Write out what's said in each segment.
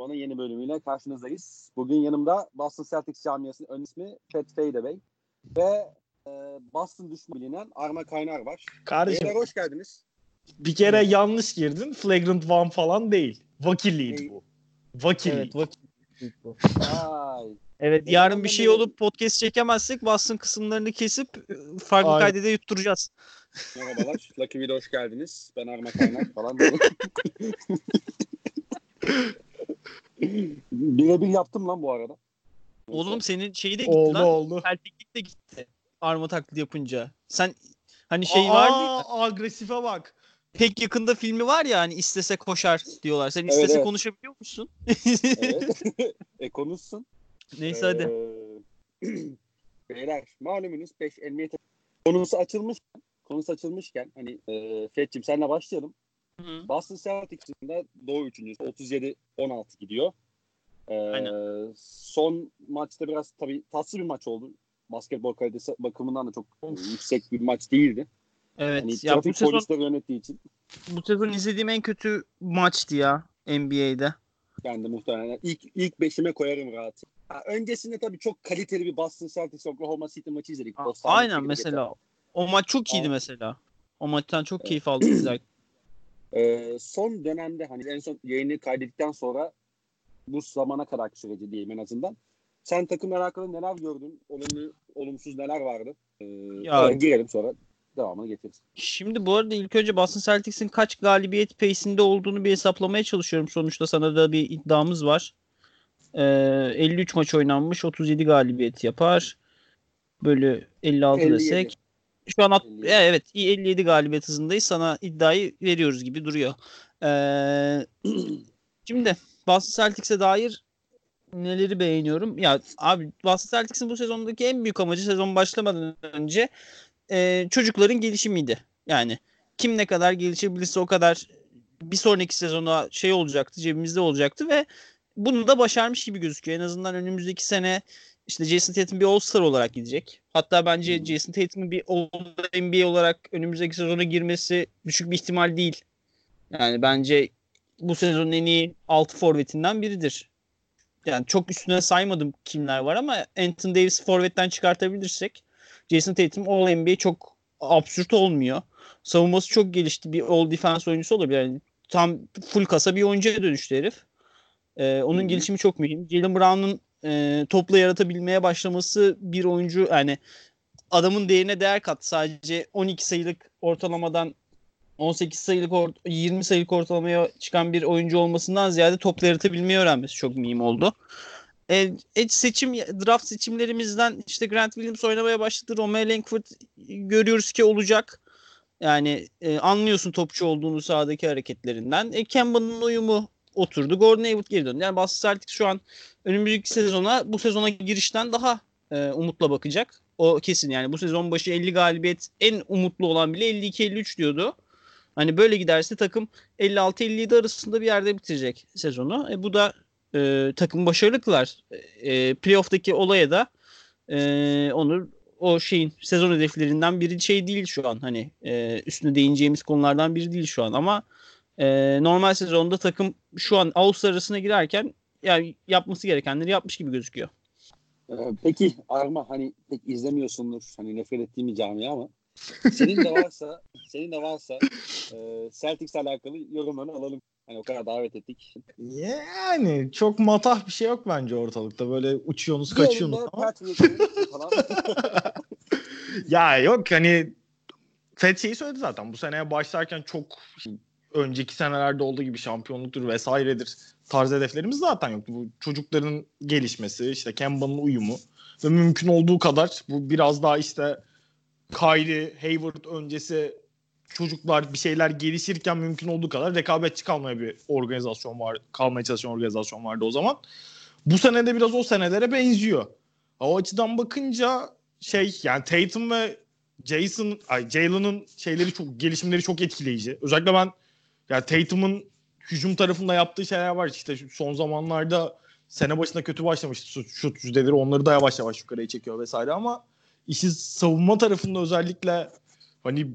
One'ın yeni bölümüyle karşınızdayız. Bugün yanımda Boston Celtics camiasının ön ismi Pat Fadeway ve e, Boston düşmanı bilinen Arma Kaynar var. Kardeşim Beyler hoş geldiniz. bir kere yanlış girdin. Flagrant one falan değil. Vakilliydi Değil. bu. Vakillik. Evet bu. Ay. Evet yarın bir şey olup podcast çekemezsek basın kısımlarını kesip e, farklı Aynen. kaydede yutturacağız. Merhabalar. Lucky Video hoş geldiniz. Ben Arma Kaynar falan. Birebir yaptım lan bu arada. Oğlum senin şeyi de gitti Oldu lan. oldu. Pelteklik de gitti. Arma taklidi yapınca. Sen hani şey vardı ya, Aa, agresife bak. pek yakında filmi var ya hani istese koşar diyorlar. Sen istese evet. konuşabiliyor musun? Evet. e konuşsun. Neyse hadi. Ee, beyler malumunuz 5 NBA takımı- konusu açılmış konusu açılmışken hani e, Fethi'cim senle başlayalım. Hı. Boston Celtics'in de Doğu üçüncüsü 37-16 gidiyor. Ee, Aynen. son maçta biraz tabii tatsız bir maç oldu. Basketbol kalitesi bakımından da çok e, yüksek bir maç değildi. Evet. Hani ya bu sezon yönettiği için bu sezon izlediğim en kötü maçtı ya NBA'de. ben de muhtemelen ilk ilk beşime koyarım rahat. Ha, öncesinde tabii çok kaliteli bir Boston Celtics Oklahoma City maçı izledik. A- Dostane Aynen mesela. O maç çok iyiydi Aa. mesela. O maçtan çok keyif aldım izlerken. Ee, son dönemde hani en son yayını kaydettikten sonra bu zamana kadar süreci diyeyim en azından. Sen takımla alakalı neler gördün? Olumlu, olumsuz neler vardı? Ee, Ya- girelim sonra devamını getiririz. Şimdi bu arada ilk önce Boston Celtics'in kaç galibiyet pace'inde olduğunu bir hesaplamaya çalışıyorum. Sonuçta sana da bir iddiamız var. Ee, 53 maç oynanmış 37 galibiyet yapar. Bölü 56 57. desek. Şu an at- 57. E, evet iyi 57 galibiyet hızındayız. Sana iddiayı veriyoruz gibi duruyor. Ee, şimdi Boston Celtics'e dair neleri beğeniyorum? Ya abi Boston Celtics'in bu sezondaki en büyük amacı sezon başlamadan önce e, çocukların gelişimiydi. Yani kim ne kadar gelişebilirse o kadar bir sonraki sezona şey olacaktı, cebimizde olacaktı ve bunu da başarmış gibi gözüküyor. En azından önümüzdeki sene işte Jason Tatum bir All-Star olarak gidecek. Hatta bence Jason Tatum'un bir All-NBA olarak önümüzdeki sezona girmesi düşük bir ihtimal değil. Yani bence bu sezonun en iyi 6 forvetinden biridir. Yani çok üstüne saymadım kimler var ama Anthony Davis forvetten çıkartabilirsek Jason Tatum All NBA çok absürt olmuyor. Savunması çok gelişti. Bir All Defense oyuncusu olabilir. Yani tam full kasa bir oyuncuya dönüştü herif. Ee, onun hı. gelişimi çok mühim. Jalen Brown'un e, topla yaratabilmeye başlaması bir oyuncu yani adamın değerine değer kat. Sadece 12 sayılık ortalamadan 18 sayılık or- 20 sayılık ortalamaya çıkan bir oyuncu olmasından ziyade topla yaratabilmeyi öğrenmesi çok mühim oldu. E, e, seçim draft seçimlerimizden işte Grant Williams oynamaya başladı. Romeo Langford görüyoruz ki olacak. Yani e, anlıyorsun topçu olduğunu sahadaki hareketlerinden. E, Kemba'nın uyumu oturdu. Gordon Hayward geri döndü. Yani Boston Celtics şu an önümüzdeki sezona bu sezona girişten daha e, umutla bakacak. O kesin yani bu sezon başı 50 galibiyet en umutlu olan bile 52-53 diyordu. Hani böyle giderse takım 56-57 arasında bir yerde bitirecek sezonu. E, bu da e, takım başarılı kılar. E, playoff'taki olaya da e, onu o şeyin sezon hedeflerinden biri şey değil şu an. Hani e, üstüne değineceğimiz konulardan biri değil şu an ama e, normal sezonda takım şu an Ağustos arasına girerken yani yapması gerekenleri yapmış gibi gözüküyor. Ee, peki Arma hani pek izlemiyorsundur hani nefret ettiğim bir camia ama senin de varsa senin de varsa e, Celtics'le alakalı yorumlarını alalım. Hani o kadar davet ettik. Yani çok matah bir şey yok bence ortalıkta. Böyle uçuyorsunuz Bir kaçıyorsunuz ama. Falan. ya yok hani Fed şeyi söyledi zaten. Bu seneye başlarken çok önceki senelerde olduğu gibi şampiyonluktur vesairedir tarz hedeflerimiz zaten yoktu. Bu çocukların gelişmesi, işte Kemba'nın uyumu ve mümkün olduğu kadar bu biraz daha işte Kyrie, Hayward öncesi çocuklar bir şeyler gelişirken mümkün olduğu kadar rekabetçi kalmaya bir organizasyon var, kalmaya çalışan organizasyon vardı o zaman. Bu sene de biraz o senelere benziyor. O açıdan bakınca şey yani Tatum ve Jason, ay Jalen'ın şeyleri çok gelişimleri çok etkileyici. Özellikle ben yani Tatum'un hücum tarafında yaptığı şeyler var işte son zamanlarda sene başında kötü başlamıştı şut yüzdeleri onları da yavaş yavaş yukarıya çekiyor vesaire ama işi savunma tarafında özellikle hani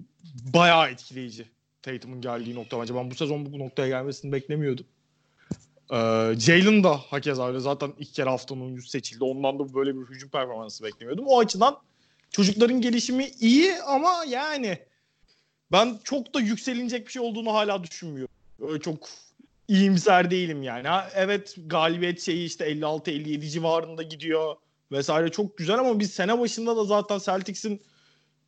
bayağı etkileyici Tatum'un geldiği nokta bence. Ben bu sezon bu noktaya gelmesini beklemiyordum. Ee, Jalen da hakeza öyle zaten ilk kere haftanın oyuncusu seçildi. Ondan da böyle bir hücum performansı beklemiyordum. O açıdan çocukların gelişimi iyi ama yani ben çok da yükselinecek bir şey olduğunu hala düşünmüyorum. Öyle çok iyimser değilim yani. Ha, evet galibiyet şeyi işte 56-57 civarında gidiyor vesaire çok güzel ama biz sene başında da zaten Celtics'in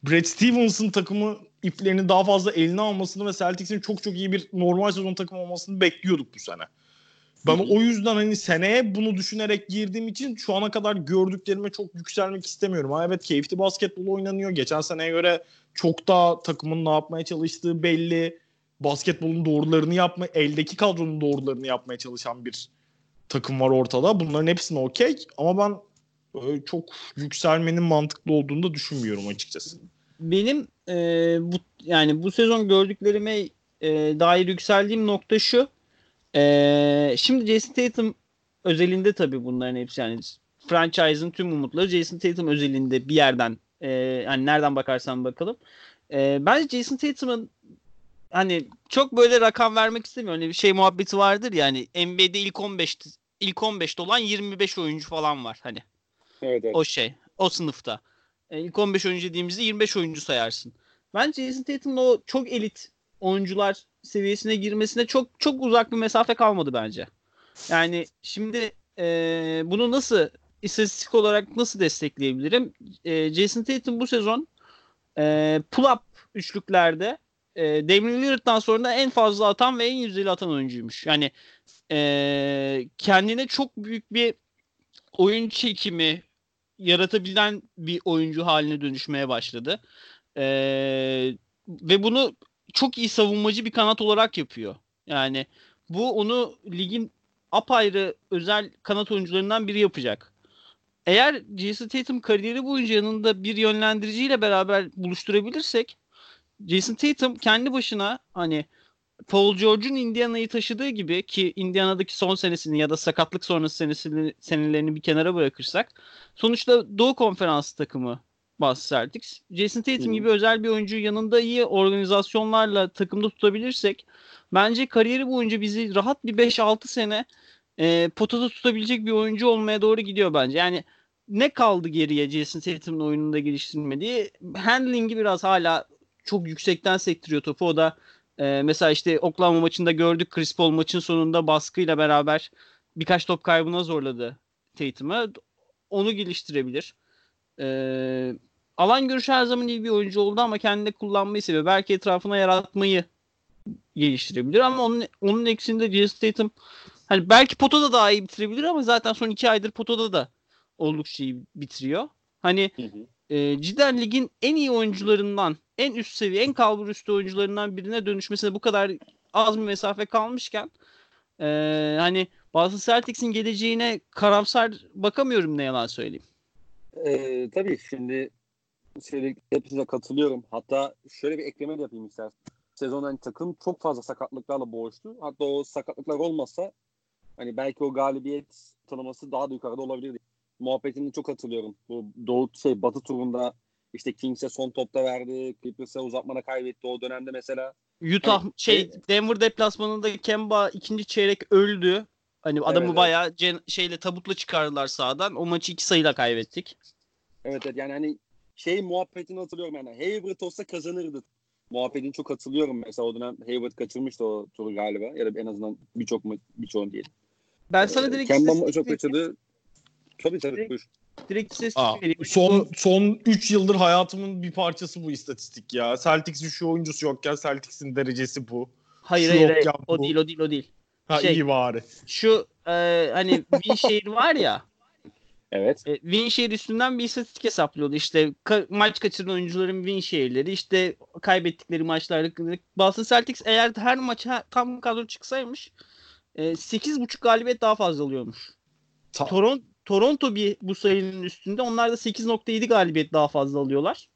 Brad Stevens'ın takımı iplerini daha fazla eline almasını ve Celtics'in çok çok iyi bir normal sezon takımı olmasını bekliyorduk bu sene. Ben o yüzden hani seneye bunu düşünerek girdiğim için şu ana kadar gördüklerime çok yükselmek istemiyorum. Ha evet keyifli basketbol oynanıyor. Geçen seneye göre çok daha takımın ne yapmaya çalıştığı belli. Basketbolun doğrularını yapma, eldeki kadronun doğrularını yapmaya çalışan bir takım var ortada. Bunların hepsine okey ama ben böyle çok yükselmenin mantıklı olduğunu da düşünmüyorum açıkçası. Benim e, bu yani bu sezon gördüklerime e, dair yükseldiğim nokta şu. E, şimdi Jason Tatum özelinde tabii bunların hepsi yani franchise'ın tüm umutları Jason Tatum özelinde bir yerden e, yani nereden bakarsan bakalım. E, bence Jason Tatum'ın hani çok böyle rakam vermek istemiyorum. Hani bir şey muhabbeti vardır ya hani NBA'de ilk 15 ilk 15'te olan 25 oyuncu falan var hani. Evet, evet. O şey, o sınıfta. E, ilk 15 oyuncu dediğimizde 25 oyuncu sayarsın. Bence Jason Tatum'un o çok elit oyuncular seviyesine girmesine çok çok uzak bir mesafe kalmadı bence. Yani şimdi e, bunu nasıl istatistik olarak nasıl destekleyebilirim? E, Jason Tatum bu sezon e, pull-up üçlüklerde e, Damian Lillard'dan sonra en fazla atan ve en yüzdeli atan oyuncuymuş. Yani e, kendine çok büyük bir oyun çekimi yaratabilen bir oyuncu haline dönüşmeye başladı. Ee, ve bunu çok iyi savunmacı bir kanat olarak yapıyor. Yani bu onu ligin apayrı özel kanat oyuncularından biri yapacak. Eğer Jason Tatum kariyeri boyunca yanında bir yönlendiriciyle beraber buluşturabilirsek Jason Tatum kendi başına hani Paul George'un Indiana'yı taşıdığı gibi ki Indiana'daki son senesini ya da sakatlık sonrası senesini, senelerini bir kenara bırakırsak sonuçta Doğu Konferansı takımı Boston Celtics. Jason Tatum hmm. gibi özel bir oyuncu yanında iyi organizasyonlarla takımda tutabilirsek bence kariyeri boyunca bizi rahat bir 5-6 sene e, potada tutabilecek bir oyuncu olmaya doğru gidiyor bence. Yani ne kaldı geriye Jason Tatum'un oyununda geliştirmediği? Handling'i biraz hala çok yüksekten sektiriyor topu. O da ee, mesela işte Oklahoma maçında gördük Chris Paul maçın sonunda baskıyla beraber birkaç top kaybına zorladı Tatum'u. Onu geliştirebilir. Ee, alan görüşü her zaman iyi bir oyuncu oldu ama kendine kullanmayı seviyor. Belki etrafına yaratmayı geliştirebilir ama onun onun eksinde Jason Tatum hani belki potada daha iyi bitirebilir ama zaten son iki aydır potada da oldukça iyi bitiriyor. Hani hı hı e, cidden ligin en iyi oyuncularından, en üst seviye, en kalbur üstü oyuncularından birine dönüşmesine bu kadar az bir mesafe kalmışken e, hani bazı Celtics'in geleceğine karamsar bakamıyorum ne yalan söyleyeyim. Ee, tabii şimdi söyledik hepsine katılıyorum. Hatta şöyle bir ekleme de yapayım istersen. Sezon hani takım çok fazla sakatlıklarla boğuştu. Hatta o sakatlıklar olmasa hani belki o galibiyet tanıması daha da yukarıda olabilirdi muhabbetini çok hatırlıyorum. Bu Doğu şey Batı turunda işte Kings'e son topta verdi. Clippers'e uzatmada kaybetti o dönemde mesela. Utah hani, şey e, Denver deplasmanında Kemba ikinci çeyrek öldü. Hani adamı evet, bayağı cen, şeyle tabutla çıkardılar sağdan. O maçı iki sayıyla kaybettik. Evet evet yani hani şey muhabbetini hatırlıyorum yani. Hayward olsa kazanırdı. Muhabbetini çok hatırlıyorum. Mesela o dönem Hayward kaçırmıştı o turu galiba. Ya da en azından birçok birçoğun değil. Ben sana direkt Kemba çok kaçırdı. Tabii tabii direkt, buyur. Direkt ses vereyim. Son, son 3 yıldır hayatımın bir parçası bu istatistik ya. Celtics'in şu oyuncusu yokken Celtics'in derecesi bu. Hayır şu hayır, hayır. o değil o değil o değil. Ha şey, iyi bari. Şu e, hani Winshare var ya. Evet. E, Winshare üstünden bir istatistik hesaplıyordu. İşte ka- maç kaçıran oyuncuların Winshare'leri işte kaybettikleri maçlarda Boston Celtics eğer her maça tam kadro çıksaymış e, 8.5 galibiyet daha fazla oluyormuş. Toronto Toronto bir bu sayının üstünde. Onlar da 8.7 galibiyet daha fazla alıyorlar.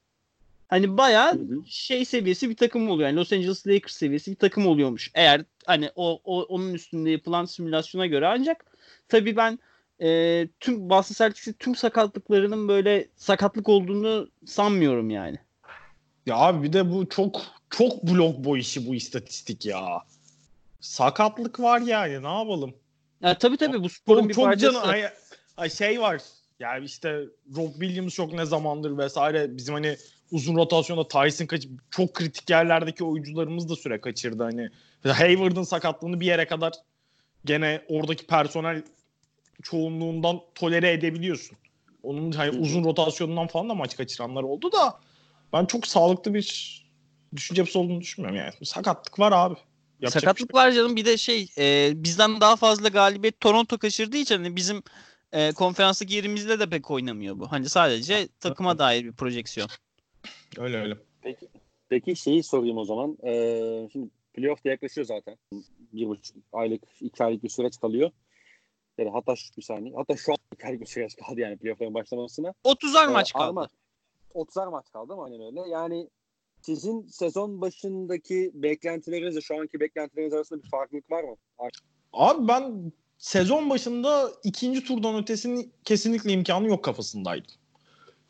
Hani bayağı şey seviyesi bir takım oluyor. Yani Los Angeles Lakers seviyesi bir takım oluyormuş. Eğer hani o, o onun üstünde yapılan simülasyona göre ancak tabii ben e, tüm Boston Celtics'in tüm sakatlıklarının böyle sakatlık olduğunu sanmıyorum yani. Ya abi bir de bu çok çok blok boy işi bu istatistik ya. Sakatlık var yani ne yapalım? Ya tabii tabii bu sporun Çok, bir çok parçası. canı ay, ay şey var. Yani işte Rob Williams çok ne zamandır vesaire bizim hani uzun rotasyonda Tyson kaç çok kritik yerlerdeki oyuncularımız da süre kaçırdı hani. Hayward'ın sakatlığını bir yere kadar gene oradaki personel çoğunluğundan tolere edebiliyorsun. Onun hani uzun rotasyonundan falan da maç kaçıranlar oldu da ben çok sağlıklı bir düşünce yapısı olduğunu düşünmüyorum yani. Sakatlık var abi. Yapacak şey Sakatlık var canım bir de şey e, bizden daha fazla galibiyet Toronto kaçırdığı için hani bizim e, konferanstaki yerimizde de pek oynamıyor bu. Hani sadece takıma dair bir projeksiyon. Öyle öyle. Peki, peki şeyi sorayım o zaman. Ee, şimdi playoff da yaklaşıyor zaten. Bir buçuk aylık, iki aylık bir süreç kalıyor. Yani hatta şu bir saniye. Hatta şu an iki aylık bir süreç kaldı yani playoff'ların başlamasına. 30'ar Ee, maç kaldı. Ama 30'ar maç kaldı ama aynen öyle. Yani sizin sezon başındaki beklentilerinizle şu anki beklentileriniz arasında bir farklılık var mı? Abi ben sezon başında ikinci turdan ötesinin kesinlikle imkanı yok kafasındaydım.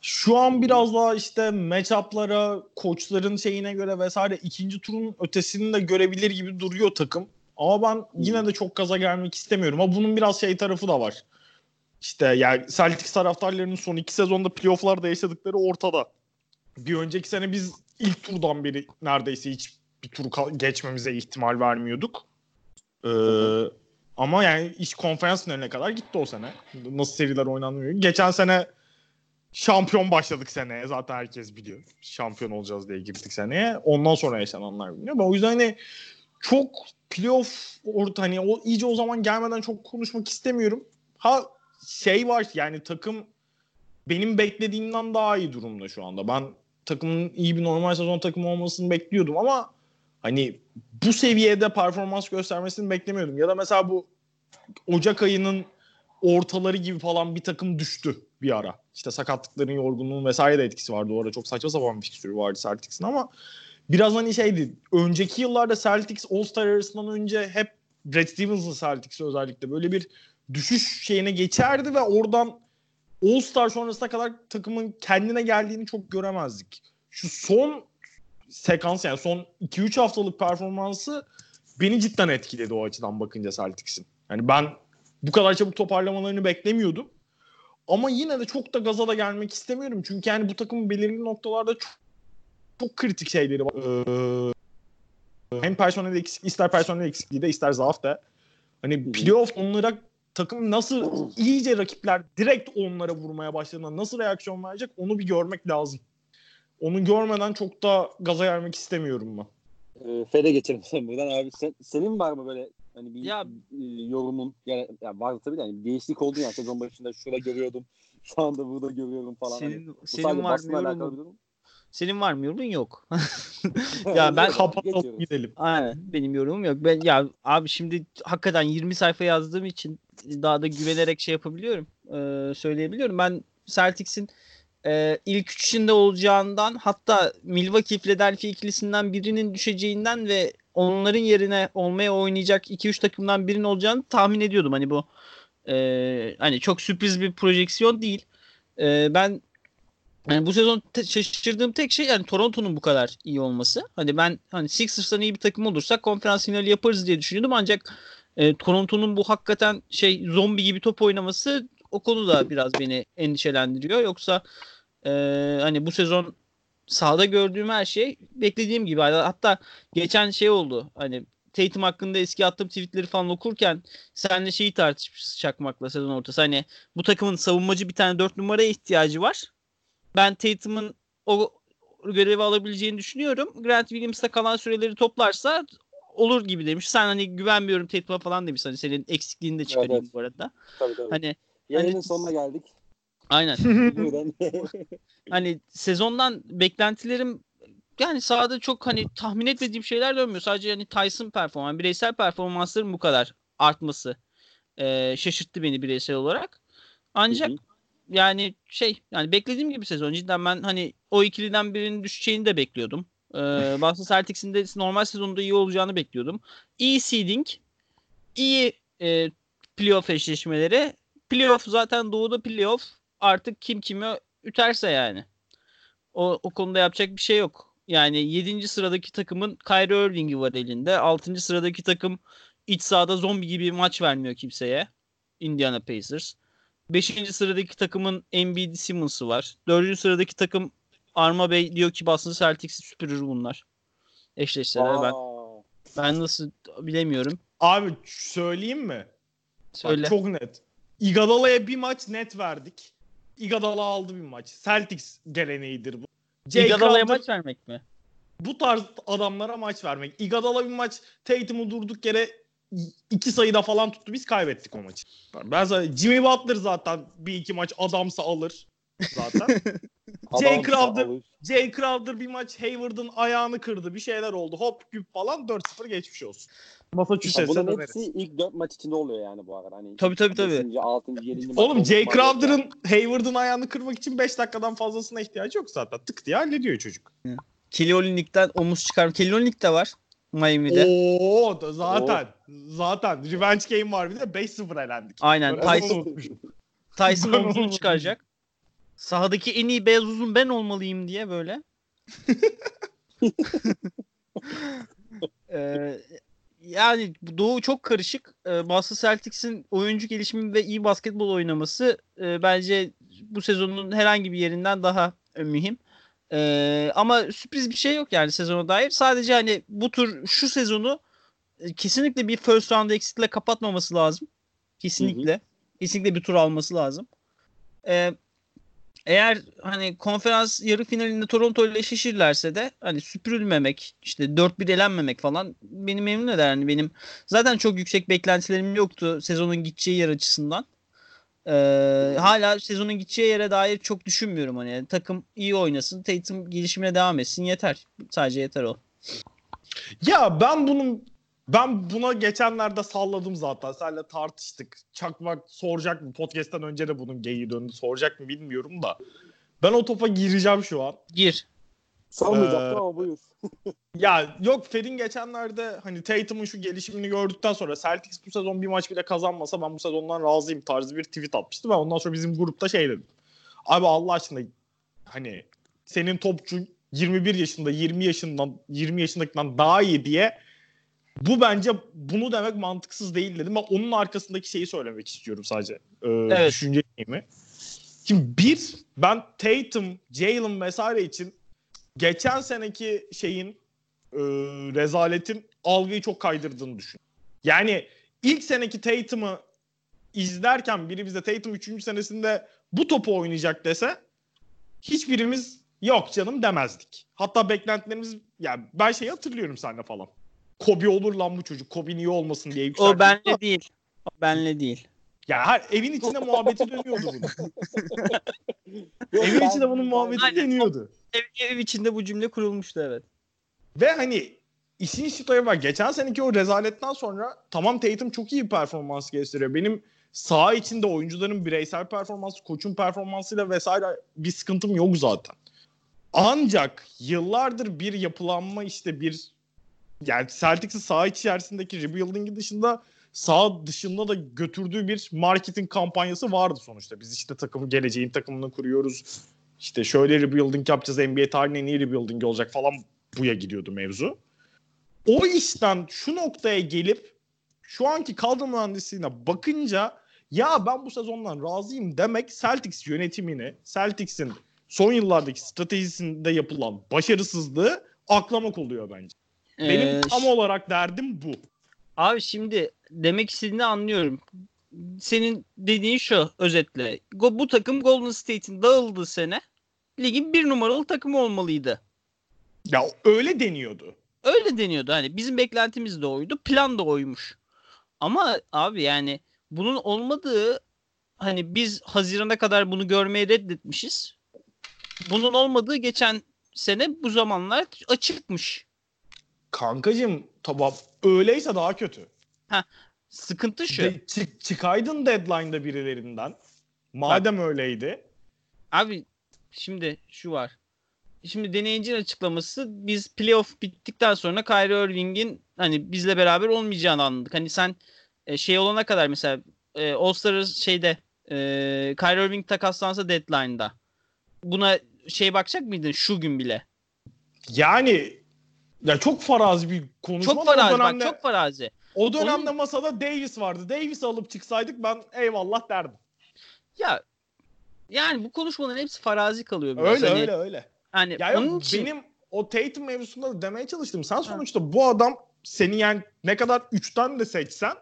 Şu an biraz daha işte matchup'lara, koçların şeyine göre vesaire ikinci turun ötesini de görebilir gibi duruyor takım. Ama ben yine de çok gaza gelmek istemiyorum. Ama bunun biraz şey tarafı da var. İşte yani Celtics taraftarlarının son iki sezonda playoff'larda yaşadıkları ortada. Bir önceki sene biz ilk turdan beri neredeyse hiç bir tur geçmemize ihtimal vermiyorduk. Ee, ama yani iş konferans finaline kadar gitti o sene. Nasıl seriler oynanmıyor. Geçen sene şampiyon başladık seneye. Zaten herkes biliyor. Şampiyon olacağız diye girdik seneye. Ondan sonra yaşananlar biliyor. Ben o yüzden hani çok playoff orta hani o iyice o zaman gelmeden çok konuşmak istemiyorum. Ha şey var yani takım benim beklediğimden daha iyi durumda şu anda. Ben takımın iyi bir normal sezon takımı olmasını bekliyordum ama hani bu seviyede performans göstermesini beklemiyordum. Ya da mesela bu Ocak ayının ortaları gibi falan bir takım düştü bir ara. İşte sakatlıkların, yorgunluğun vesaire de etkisi vardı. O ara çok saçma sapan bir fikstürü vardı Celtics'in ama biraz hani şeydi. Önceki yıllarda Celtics All-Star arasından önce hep Brad Stevens'ın Celtics'i özellikle böyle bir düşüş şeyine geçerdi ve oradan All-Star sonrasına kadar takımın kendine geldiğini çok göremezdik. Şu son sekans yani son 2-3 haftalık performansı beni cidden etkiledi o açıdan bakınca Celtics'in. Yani ben bu kadar çabuk toparlamalarını beklemiyordum. Ama yine de çok da gaza da gelmek istemiyorum. Çünkü yani bu takımın belirli noktalarda çok, çok kritik şeyleri var. Ee, hem personel eksik, ister personel eksikliği de ister zaaf da. Hani playoff onlara takım nasıl iyice rakipler direkt onlara vurmaya başladığında nasıl reaksiyon verecek onu bir görmek lazım. Onu görmeden çok da gaza gelmek istemiyorum ben. Ee, Fede geçelim sen buradan abi. Sen, senin var mı böyle hani bir Ya- e, yorumun? Yani, yani var tabii de bir değişiklik oldu yani sezon başında şurada görüyordum. Şu anda burada görüyorum falan. Hani Senin, bu senin var mı yorumun? Senin var mı yorumun? Yok. Ya ben- Kapatalım gidelim. Aynen benim yorumum yok. Ben ya abi şimdi hakikaten 20 sayfa yazdığım için daha da güvenerek şey yapabiliyorum. Ee, söyleyebiliyorum. Ben Celtics'in e, ilk üçünde olacağından hatta Milwaukee Philadelphia ikilisinden birinin düşeceğinden ve onların yerine olmaya oynayacak 2-3 takımdan birinin olacağını tahmin ediyordum. Hani bu e, hani çok sürpriz bir projeksiyon değil. E, ben yani bu sezon te- şaşırdığım tek şey yani Toronto'nun bu kadar iyi olması. Hani ben hani Sixers'tan iyi bir takım olursak konferans finali yaparız diye düşünüyordum ancak e, Toronto'nun bu hakikaten şey zombi gibi top oynaması o konuda biraz beni endişelendiriyor. Yoksa e, hani bu sezon sahada gördüğüm her şey beklediğim gibi. Hatta geçen şey oldu. Hani Tatum hakkında eski attığım tweetleri falan okurken senle şeyi tartışmışız Çakmak'la sezon ortası. Hani bu takımın savunmacı bir tane dört numaraya ihtiyacı var. Ben Tatum'un o görevi alabileceğini düşünüyorum. Grant Williams da kalan süreleri toplarsa olur gibi demiş. Sen hani güvenmiyorum Tatum'a falan demiş. Hani senin eksikliğini de çıkarayım Evet, evet. bu arada. Tabii tabii. Hani Yayının hani- sonuna geldik. aynen. Hani sezondan beklentilerim yani sahada çok hani tahmin etmediğim şeyler dönmüyor. Sadece hani Tyson performans, bireysel performansların bu kadar artması e, şaşırttı beni bireysel olarak. Ancak Hı hı. yani şey yani beklediğim gibi sezon cidden ben hani o ikiliden birinin düşeceğini de bekliyordum. Ee, Boston Celtics'in de normal sezonda iyi olacağını bekliyordum. İyi seeding, iyi e, playoff eşleşmeleri. Playoff zaten doğuda playoff. Artık kim kimi üterse yani. O, o konuda yapacak bir şey yok. Yani 7. sıradaki takımın Kyrie Irving'i var elinde. 6. sıradaki takım iç sahada zombi gibi maç vermiyor kimseye. Indiana Pacers. Beşinci sıradaki takımın Embiid Simmons'ı var. Dördüncü sıradaki takım Arma Bey diyor ki Boston Celtics'i süpürür bunlar. Eşleşseler ben ben nasıl bilemiyorum. Abi söyleyeyim mi? Söyle. Bak, çok net. Iguodala'ya bir maç net verdik. Iguodala aldı bir maç. Celtics geleneğidir bu. Crowder- maç vermek mi? bu tarz adamlara maç vermek. Iguodala bir maç Tatum'u durduk yere iki sayıda falan tuttu. Biz kaybettik o maçı. Ben sana Jimmy Butler zaten bir iki maç adamsa alır zaten. Jay Crowder-. Jay Crowder bir maç Hayward'ın ayağını kırdı. Bir şeyler oldu. Hop güp falan 4-0 geçmiş olsun. Massachusetts'e bunların döneriz. hepsi ilk dört maç içinde oluyor yani bu arada. Hani Tabii, tabii, tabii. 5. 6. 7. maç Oğlum Jay Crowder'ın Hayward'ın ayağını kırmak için 5 dakikadan fazlasına ihtiyacı yok zaten. Tık diye hallediyor çocuk. Kelly Olynyk'ten omuz çıkar. Kelly Olynyk de var Miami'de. Oo da zaten. Zaten. Revenge game var bir de 5-0 elendik. Aynen. Tyson. Tyson onu çıkaracak. Sahadaki en iyi beyaz uzun ben olmalıyım diye böyle. Ee, yani Doğu çok karışık. Ee, Boston Celtics'in oyuncu gelişimi ve iyi basketbol oynaması e, bence bu sezonun herhangi bir yerinden daha e, mühim. Ee, ama sürpriz bir şey yok yani sezona dair. Sadece hani bu tur şu sezonu e, kesinlikle bir first round eksikle kapatmaması lazım. Kesinlikle. Kesinlikle bir tur alması lazım. Ee, eğer hani konferans yarı finalinde Toronto ile eşleşirlerse de hani süpürülmemek, işte 4-1 elenmemek falan beni memnun eder. Yani benim zaten çok yüksek beklentilerim yoktu sezonun gideceği yer açısından. Ee, hala sezonun gideceği yere dair çok düşünmüyorum hani. Yani takım iyi oynasın, Tatum gelişimine devam etsin yeter. Sadece yeter o. Ya ben bunun ben buna geçenlerde salladım zaten. Seninle tartıştık. Çakmak soracak mı? Podcast'ten önce de bunun geyiği döndü. Soracak mı bilmiyorum da. Ben o topa gireceğim şu an. Gir. Sormayacaktım Ee, ama buyur. Ya yok Fed'in geçenlerde hani Tatum'un şu gelişimini gördükten sonra Celtics bu sezon bir maç bile kazanmasa ben bu sezondan razıyım tarzı bir tweet atmıştı ve ondan sonra bizim grupta şey dedim. Abi Allah aşkına hani senin topçu 21 yaşında 20 yaşından 20 yaşındakinden daha iyi diye bu bence bunu demek mantıksız değil dedim. Ben onun arkasındaki şeyi söylemek istiyorum sadece. Ee, Evet. Düşüncemi. Şimdi bir ben Tatum, Jalen vesaire için geçen seneki şeyin e, rezaletin algıyı çok kaydırdığını düşün. Yani ilk seneki Tatum'ı izlerken biri bize Tatum 3. senesinde bu topu oynayacak dese hiçbirimiz yok canım demezdik. Hatta beklentilerimiz yani ben şeyi hatırlıyorum seninle falan. Kobe olur lan bu çocuk. Kobe niye olmasın diye yükselttik. O benle değil. O benle değil. Ya her evin içinde muhabbeti dönüyordu bunun. Evin içinde bunun muhabbeti Aynen. dönüyordu. Ev, ev içinde bu cümle kurulmuştu evet. Ve hani işin şitoya var. Geçen seneki o rezaletten sonra tamam Tatum çok iyi performans gösteriyor. Benim saha içinde oyuncuların bireysel performansı, koçun performansıyla vesaire bir sıkıntım yok zaten. Ancak yıllardır bir yapılanma işte bir yani Celtics'in saha içerisindeki rebuilding'i dışında sağ dışında da götürdüğü bir marketing kampanyası vardı sonuçta. Biz işte takımı geleceğin takımını kuruyoruz. İşte şöyle rebuilding yapacağız. NBA tarihinin iyi rebuilding olacak falan buya gidiyordu mevzu. O işten şu noktaya gelip şu anki kadro mühendisliğine bakınca ya ben bu sezondan razıyım demek Celtics yönetimini, Celtics'in son yıllardaki stratejisinde yapılan başarısızlığı aklamak oluyor bence. Benim Ee, tam olarak derdim bu. Abi şimdi demek istediğini anlıyorum. Senin dediğin şu özetle. Bu takım Golden State'in dağıldığı sene ligin bir numaralı takımı olmalıydı. Ya öyle deniyordu. Öyle deniyordu. Hani bizim beklentimiz de oydu. Plan da oymuş. Ama abi yani bunun olmadığı hani biz Haziran'a kadar bunu görmeyi reddetmişiz. Bunun olmadığı geçen sene bu zamanlar açıkmış. Kankacım tamam öyleyse daha kötü. Sıkıntı şu. De, çık, çıkaydın deadline'da birilerinden. Madem öyleydi. Abi şimdi şu var. Şimdi deneyicinin açıklaması biz playoff bittikten sonra Kyrie Irving'in hani bizle beraber olmayacağını anladık. Hani sen e, şey olana kadar mesela e, All-Star şeyde e, Kyrie Irving takaslansa deadline'da buna şey bakacak mıydın şu gün bile? Yani ya çok farazi bir konuşma. Çok farazi dönemde- bak çok farazi. O dönemde Onun- masada Davis vardı. Davis alıp çıksaydık ben eyvallah derdim. Ya yani bu konuşmaların hepsi farazi kalıyor biraz. Öyle Hani- öyle öyle. Hani Ya onun yok, için benim o Tatum mevzusunda da demeye çalıştım. Sen sonuçta bu adam seni yani ne kadar üçten de seçsen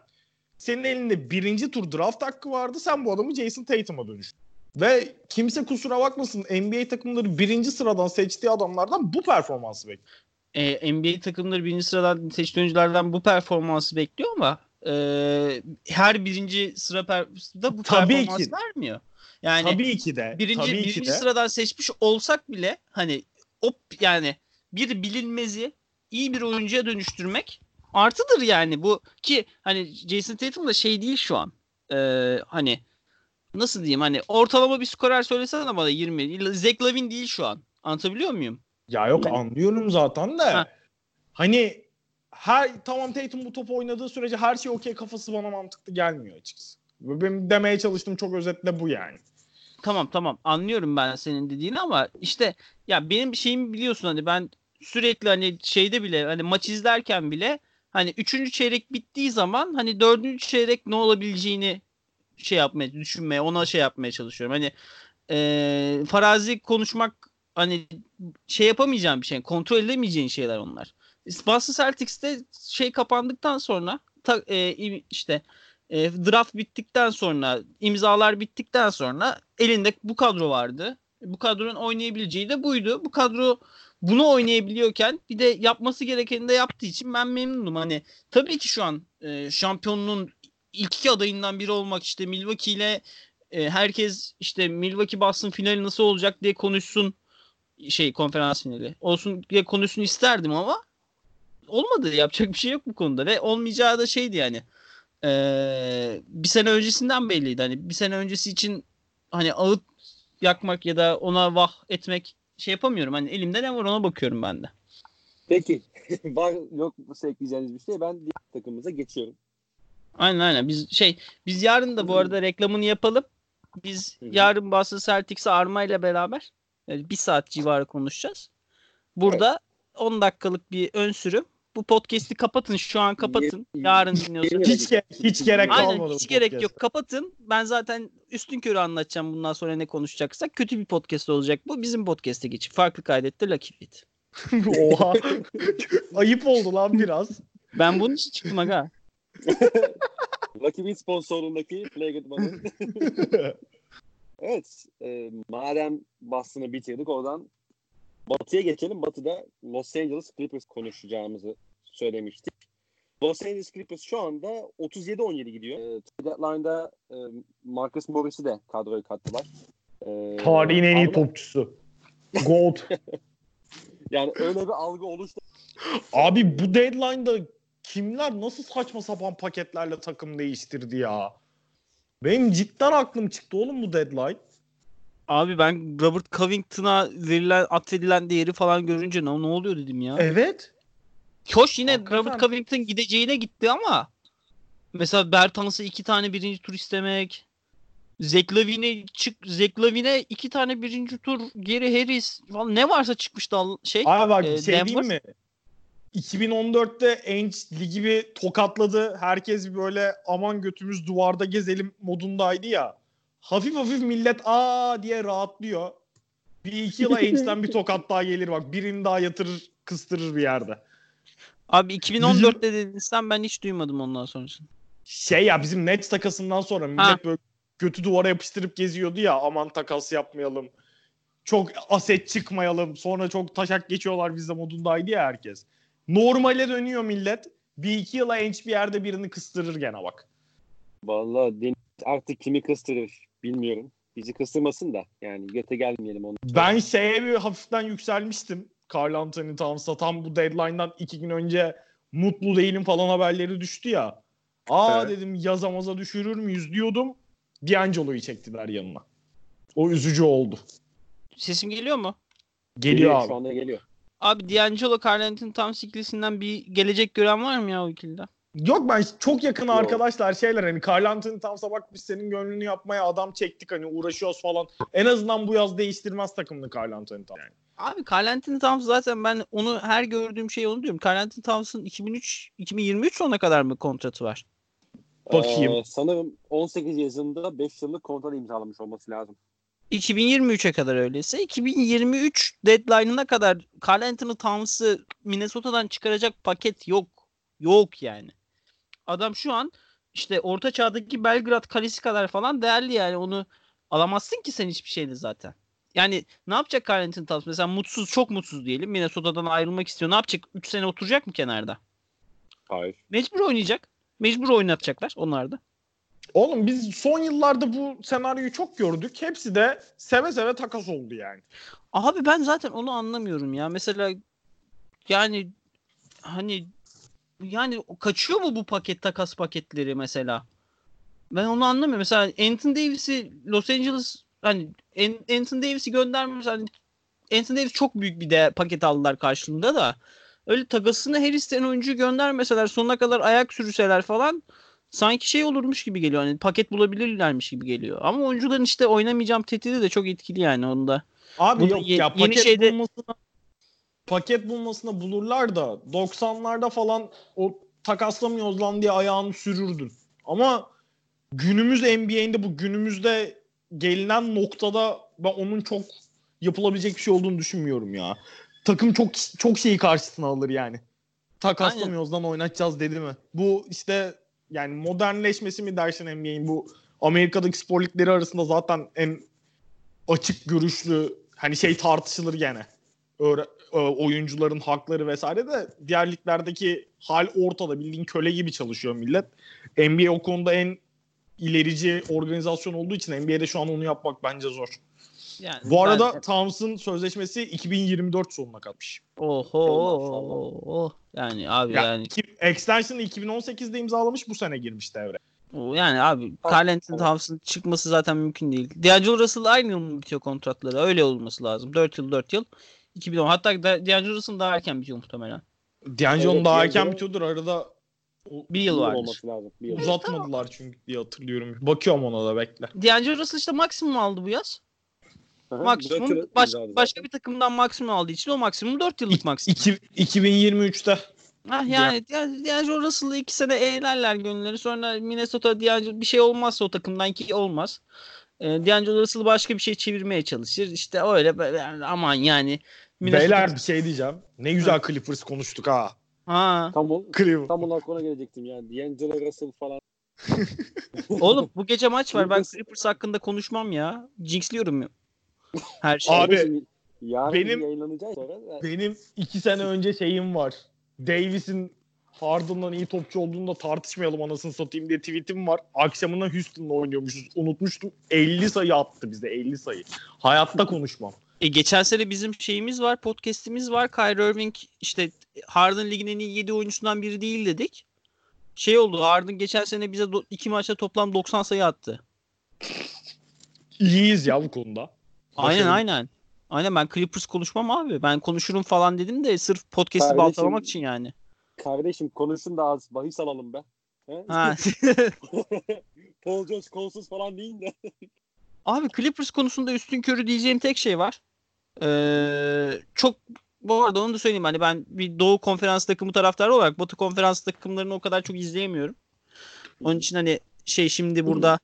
senin elinde birinci tur draft hakkı vardı. Sen bu adamı Jason Tatum'a dönüştün. Ve kimse kusura bakmasın NBA takımları birinci sıradan seçtiği adamlardan bu performansı bekliyor. E, NBA takımları birinci sıradan seçtiği oyunculardan bu performansı bekliyor ama e, her birinci sıra per- da bu Tabii performans ki. vermiyor. Yani tabii ki de. birinci tabii birinci ki de. sıradan seçmiş olsak bile hani o yani bir bilinmezi iyi bir oyuncuya dönüştürmek artıdır yani bu ki hani Jason Tatum da şey değil şu an. Ee, hani nasıl diyeyim hani ortalama bir skorer söylesene bana 20. Zach Lavin değil şu an. Anlatabiliyor muyum? Ya yok Yani- anlıyorum zaten de. Ha. Hani her tamam Tatum bu topu oynadığı sürece her şey okey kafası bana mantıklı gelmiyor açıkçası. Benim demeye çalıştığım çok özetle bu yani. Tamam tamam anlıyorum ben senin dediğini ama işte ya benim şeyimi biliyorsun hani ben sürekli hani şeyde bile hani maç izlerken bile hani üçüncü çeyrek bittiği zaman hani dördüncü çeyrek ne olabileceğini şey yapmaya düşünmeye ona şey yapmaya çalışıyorum. Hani eee, farazi konuşmak hani şey yapamayacağım bir şey kontrol edemeyeceğin şeyler onlar. Boston Celtics'te şey kapandıktan sonra ta, e, işte e, draft bittikten sonra imzalar bittikten sonra elinde bu kadro vardı. Bu kadronun oynayabileceği de buydu. Bu kadro bunu oynayabiliyorken bir de yapması gerekeni de yaptığı için ben memnunum. Hani tabii ki şu an e, şampiyonluğun ilk iki adayından biri olmak işte Milwaukee ile e, herkes işte Milwaukee Boston finali nasıl olacak diye konuşsun şey konferans finali olsun diye konuşsun isterdim ama olmadı yapacak bir şey yok bu konuda ve olmayacağı da şeydi yani Ee, bir sene öncesinden belliydi hani bir sene öncesi için hani ağıt yakmak ya da ona vah etmek şey yapamıyorum hani elimde ne var ona bakıyorum ben de. Peki. Var yok mu ekleyeceğiniz bir şey? Ben diğer takımımıza geçiyorum. Aynen aynen biz şey biz yarın da bu arada reklamını yapalım. Biz yarın Boston Celtics'e Arma ile beraber bir saat civarı konuşacağız. Burada 10 dakikalık bir ön sürüm. Bu podcast'i kapatın şu an kapatın. Yarın dinliyorsanız. yirmi- Hiç, ge- hiç gerek Aynen kalmadı. hiç gerek yok. Kapatın. Ben zaten üstün körü anlatacağım bundan sonra ne konuşacaksak. Kötü bir podcast olacak bu. Bizim podcast'e geçin. Farklı kaydetti Lucky Fit. Oha. Ayıp oldu lan biraz. Ben bunun için çıktım aga. Lucky Win sponsorluğundaki Play Good Money. Evet. E, madem Boston'ı bitirdik oradan Batı'ya geçelim. Batı'da Los Angeles Clippers konuşacağımızı söylemiştik. Los Angeles Clippers şu anda 37-17 gidiyor. E, deadline'da e, Marcus Morris'i de kadroya kattılar. E, Tarihin en iyi topçusu. Gold. Yani öyle bir algı oluştu. Abi bu deadline'da kimler nasıl saçma sapan paketlerle takım değiştirdi ya? Benim cidden aklım çıktı oğlum bu deadline. Abi ben Robert Covington'a verilen atfedilen değeri falan görünce ne, ne oluyor dedim ya. Evet. Hoş yine Hakikaten. Robert Covington gideceğine gitti ama mesela Bertans'a iki tane birinci tur istemek Zach Lavine'e çık Zach Lavine iki tane birinci tur geri Harris falan ne varsa çıkmıştı şey. Abi bak Ee, şey Denver- mi? 2014'te Ainge ligi bir tokatladı. Herkes böyle aman götümüz duvarda gezelim modundaydı ya. Hafif hafif millet aa diye rahatlıyor. Bir iki yıla Ainge'den bir tokat daha gelir bak. Birini daha yatırır kıstırır bir yerde. Abi 2014'te dedin sen ben hiç duymadım ondan sonrasını. Şey ya bizim Nets takasından sonra millet Ha. böyle götü duvara yapıştırıp geziyordu ya aman takas yapmayalım. Çok aset çıkmayalım. Sonra çok taşak geçiyorlar bizde modundaydı ya herkes. Normale dönüyor millet. Bir iki yıla Ainge bir yerde birini kıstırır gene bak. Vallahi Deniz artık kimi kıstırır bilmiyorum. Bizi kıstırmasın da yani göte gelmeyelim onu. Ben şeye bir hafiften yükselmiştim. Carl Anthony Towns'a tam bu deadline'dan iki gün önce mutlu değilim falan haberleri düştü ya. Aa Evet. dedim yazamaza düşürür müyüz diyordum. D'Angelo'yu çektiler yanına. O üzücü oldu. Sesim geliyor mu? Geliyor abi. Şu anda geliyor. Abi D'Angelo Carl Anthony Towns ikilisinden bir gelecek gören var mı ya o ikilide? Yok ben çok yakın Yok. arkadaşlar şeyler hani Carl Anthony Towns'a bak biz senin gönlünü yapmaya adam çektik hani uğraşıyoruz falan. En azından bu yaz değiştirmez takımını Carl Anthony Towns. Yani. Abi Carl Anthony Towns zaten ben onu her gördüğüm şey onu diyorum. Carl Anthony Towns'ın 2003 2023 sonuna kadar mı kontratı var? Bakayım. Ee, sanırım 18 yaşında 5 yıllık kontrat imzalamış olması lazım. 2023'e kadar öyleyse 2023 deadline'ına kadar Carl Anthony Towns'ı Minnesota'dan çıkaracak paket yok. Yok yani. Adam şu an işte orta çağdaki Belgrad kalesi kadar falan değerli yani onu alamazsın ki sen hiçbir şeyle zaten. Yani ne yapacak Carl Anthony Towns? Mesela mutsuz, çok mutsuz diyelim. Minnesota'dan ayrılmak istiyor. Ne yapacak? 3 sene oturacak mı kenarda? Hayır. Mecbur oynayacak. Mecbur oynatacaklar onlar da. Oğlum biz son yıllarda bu senaryoyu çok gördük. Hepsi de seve seve takas oldu yani. Abi ben zaten onu anlamıyorum ya. Mesela yani hani yani kaçıyor mu bu paket takas paketleri mesela? Ben onu anlamıyorum. Mesela Anthony Davis'i Los Angeles hani An- Anthony Davis'i göndermiş hani Anthony Davis çok büyük bir de paket aldılar karşılığında da öyle takasını her isteyen oyuncu göndermeseler sonuna kadar ayak sürüseler falan sanki şey olurmuş gibi geliyor. Hani paket bulabilirlermiş gibi geliyor. Ama oyuncuların işte oynamayacağım tehdidi de çok etkili yani onda. Abi Bunu yok ye- ya yeni paket şeyde- bulmasına paket bulmasına bulurlar da 90'larda falan o takaslamıyoruz lan diye ayağını sürürdün. Ama günümüz NBA'inde bu günümüzde gelinen noktada ben onun çok yapılabilecek bir şey olduğunu düşünmüyorum ya. Takım çok çok şeyi karşısına alır yani. Takaslamıyoruz lan oynatacağız dedi mi? Bu işte yani modernleşmesi mi dersin NBA'in bu Amerika'daki spor ligleri arasında zaten en açık görüşlü hani şey tartışılır gene. Öğre- e, oyuncuların hakları vesaire de diğer liglerdeki hal ortada bildiğin köle gibi çalışıyor millet. NBA o konuda en ilerici organizasyon olduğu için NBA'de şu an onu yapmak bence zor. Yani Bu arada ben- Towns'ın sözleşmesi 2024 sonuna kalmış. Oho. Yani abi Ya, yani iki- extension'ı 2018'de imzalamış bu sene girmiş devre. o yani abi Tamam, Carl Anthony tamam. Towns'ın çıkması zaten mümkün değil. D'Angelo Russell aynı yıl mı bitiyor kontratları? Öyle olması lazım. 4 yıl 4 yıl. 2010 hatta Da- D'Angelo Russell daha erken bitiyor muhtemelen. D'Angelo'nun Evet, daha erken bitiyordur arada o- Bir yıl vardır. olması lazım. Bir yıl. uzatmadılar çünkü diye hatırlıyorum. Bakıyorum ona da bekle. D'Angelo Russell işte maksimum aldı bu yaz. Maksimum baş- başka bir takımdan maksimum aldığı için o maksimum 4 yıllık maksimum. İki, 2023'te. Ah yani D'Ang- D'Angelo Russell'ı 2 sene eğlerler gönülleri. Sonra Minnesota D'Angelo bir şey olmazsa o takımdan ki olmaz. Ee, D'Angelo Russell başka bir şey çevirmeye çalışır. İşte öyle yani aman yani. Minnesota- Beyler bir şey diyeceğim. Ne güzel Clippers konuştuk ha. Ha. Tam, o, Cleveland. tam olarak ona gelecektim yani. D'Angelo Russell falan. Oğlum bu gece maç var. Ben Clippers- Clippers hakkında konuşmam ya. Jinxliyorum ya. Her şey. Abi, yarın benim- yayınlanacak sonra. Benim iki sene önce şeyim var. Davis'in Harden'dan iyi topçu olduğunda tartışmayalım anasını satayım diye tweetim var. Akşamına Houston'la oynuyormuşuz. Unutmuştum. 50 sayı attı bize 50 sayı. Hayatta konuşmam. E, geçen sene bizim şeyimiz var, podcast'imiz var. Kyrie Irving işte Harden ligin en iyi 7 oyuncusundan biri değil dedik. Şey oldu. Harden geçen sene bize do- iki maçta toplam 90 sayı attı. İyiyiz ya bu konuda. Aynen aynen. Aynen ben Clippers konuşmam abi. Ben konuşurum falan dedim de sırf podcast'i baltalamak için yani. Kardeşim konuşun da az bahis alalım be. He? Ha. Paul George kolsuz falan değil de. Abi Clippers konusunda üstün körü diyeceğim tek şey var. Ee, çok bu arada onu da söyleyeyim hani ben bir Doğu Konferans takımı taraftarı olarak Batı Konferans takımlarını o kadar çok izleyemiyorum. Onun için hani şey şimdi burada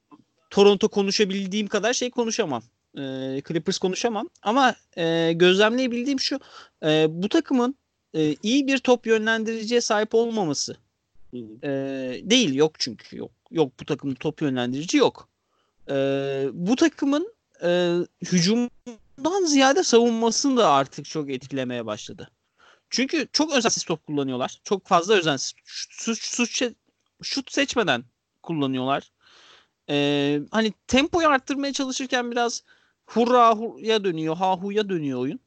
Toronto konuşabildiğim kadar şey konuşamam. Ee, Clippers konuşamam. Ama e, gözlemleyebildiğim şu e, bu takımın e, iyi bir top yönlendiriciye sahip olmaması e, değil yok çünkü yok yok bu takımın top yönlendirici yok. E, bu takımın e, hücumdan ziyade savunmasını da artık çok etkilemeye başladı. Çünkü çok özensiz top kullanıyorlar. Çok fazla özensiz. Şut, şut, şut, seçmeden kullanıyorlar. E, hani tempoyu arttırmaya çalışırken biraz hurra hurya dönüyor, ha huya dönüyor oyun.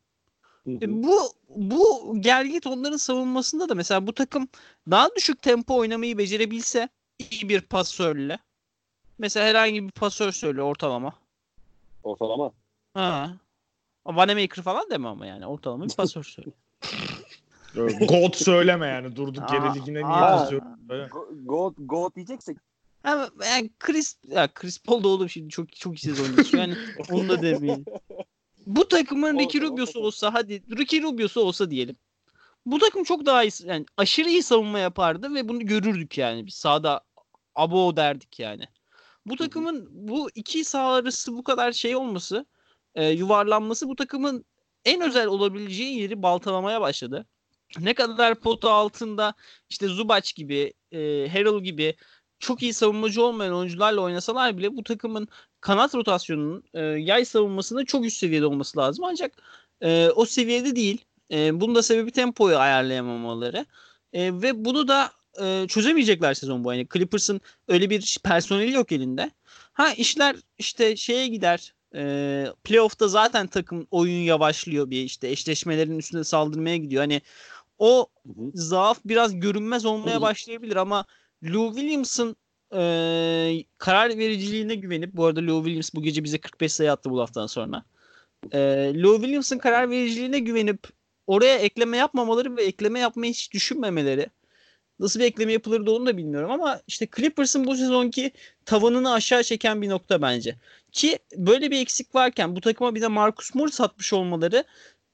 Hı hı. E, bu bu gelgit onların savunmasında da mesela bu takım daha düşük tempo oynamayı becerebilse iyi bir pasörle mesela herhangi bir pasör söyle ortalama. Ortalama. Ha. Vanamaker falan deme ama yani ortalama bir pasör söyle. God söyleme yani durduk yere ligine niye kızıyor? Böyle. Go- Goat, Goat diyeceksek Ama yani Chris ya Chris Paul da oğlum şimdi çok çok iyi sezon geçiyor. Yani onu da demeyin. bu takımın Ricky Rubio'su olsa hadi Ricky Rubio'su olsa diyelim. Bu takım çok daha iyi yani aşırı iyi savunma yapardı ve bunu görürdük yani biz sahada abo derdik yani. Bu takımın bu iki saha arası bu kadar şey olması, e, yuvarlanması bu takımın en özel olabileceği yeri baltalamaya başladı. Ne kadar pota altında işte Zubac gibi, e, Harrell gibi çok iyi savunmacı olmayan oyuncularla oynasalar bile bu takımın kanat rotasyonunun e, yay savunmasında çok üst seviyede olması lazım. Ancak e, o seviyede değil. E, bunun da sebebi tempoyu ayarlayamamaları. E, ve bunu da e, çözemeyecekler sezon bu. Yani Clippers'ın öyle bir personeli yok elinde. Ha işler işte şeye gider. E, playoff'ta zaten takım oyun yavaşlıyor bir işte eşleşmelerin üstüne saldırmaya gidiyor. Hani o zaaf biraz görünmez olmaya başlayabilir ama Lou Williams'ın e, karar vericiliğine güvenip bu arada Lou Williams bu gece bize 45 sayı attı bu haftadan sonra. E, Lou Williams'ın karar vericiliğine güvenip oraya ekleme yapmamaları ve ekleme yapmayı hiç düşünmemeleri nasıl bir ekleme yapılırdı onu da bilmiyorum ama işte Clippers'ın bu sezonki tavanını aşağı çeken bir nokta bence. Ki böyle bir eksik varken bu takıma bir de Marcus Morris atmış olmaları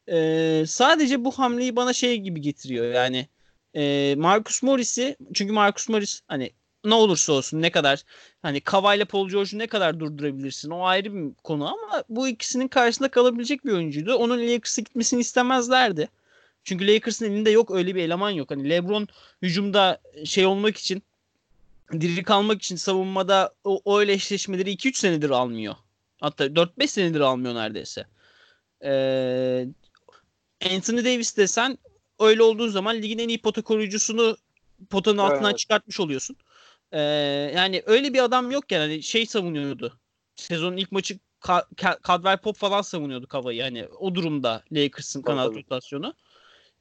e, sadece bu hamleyi bana şey gibi getiriyor. Yani e, Marcus Morris'i çünkü Marcus Morris hani ne olursa olsun ne kadar hani Kava Paul George'u ne kadar durdurabilirsin o ayrı bir konu ama bu ikisinin karşısında kalabilecek bir oyuncuydu. Onun Lakers'a gitmesini istemezlerdi. Çünkü Lakers'ın elinde yok öyle bir eleman yok. Hani LeBron hücumda şey olmak için diri kalmak için savunmada o, o öyle eşleşmeleri 2-3 senedir almıyor. Hatta 4-5 senedir almıyor neredeyse. Ee, Anthony Davis desen öyle olduğu zaman ligin en iyi pota koruyucusunu potanın altından Evet. çıkartmış oluyorsun. Ee, yani öyle bir adam yok yani hani şey savunuyordu. Sezonun ilk maçı Ka- Ka- Caldwell Pop falan savunuyordu Kava'yı. Yani o durumda Lakers'ın tabii. rotasyonu.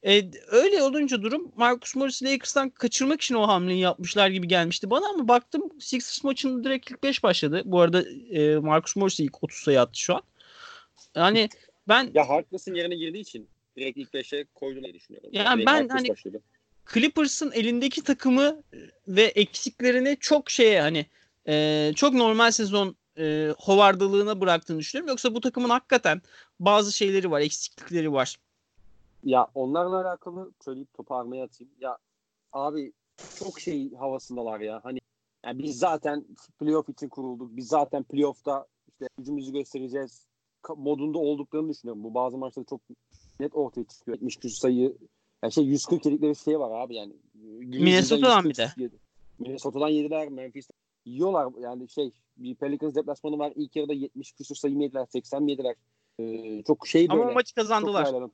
E, öyle olunca durum Marcus Morris Lakers'tan kaçırmak için o hamleyi yapmışlar gibi gelmişti bana ama baktım Sixers maçının direkt ilk 5 başladı. Bu arada e, Marcus Morris ilk 30 sayı attı şu an. Yani ben Ya Harkless'ın yerine girdiği için direkt ilk 5'e koydum diye düşünüyorum. Yani Direkt ben hani- başladı. Clippers'ın elindeki takımı ve eksiklerini çok şeye hani e, çok normal sezon e, hovardalığına bıraktığını düşünüyorum. Yoksa bu takımın hakikaten bazı şeyleri var, eksiklikleri var. Ya onlarla alakalı söyleyip topu armaya atayım. Ya abi çok şey havasındalar ya. Hani yani biz zaten playoff için kurulduk. Biz zaten playoff'ta işte gücümüzü göstereceğiz modunda olduklarını düşünüyorum. Bu bazı maçlarda çok net ortaya çıkıyor. 70 küsur sayı yani şey 140 yedikleri şey var abi yani. Minnesota'dan 140 bir de. yedi. Minnesota'dan yediler. Memphis'ten yiyorlar. Yani şey bir Pelicans deplasmanı var. İlk yarıda 70 küsur sayı mı yediler? 80 mi yediler? Ee, çok şey böyle. Ama maçı kazandılar.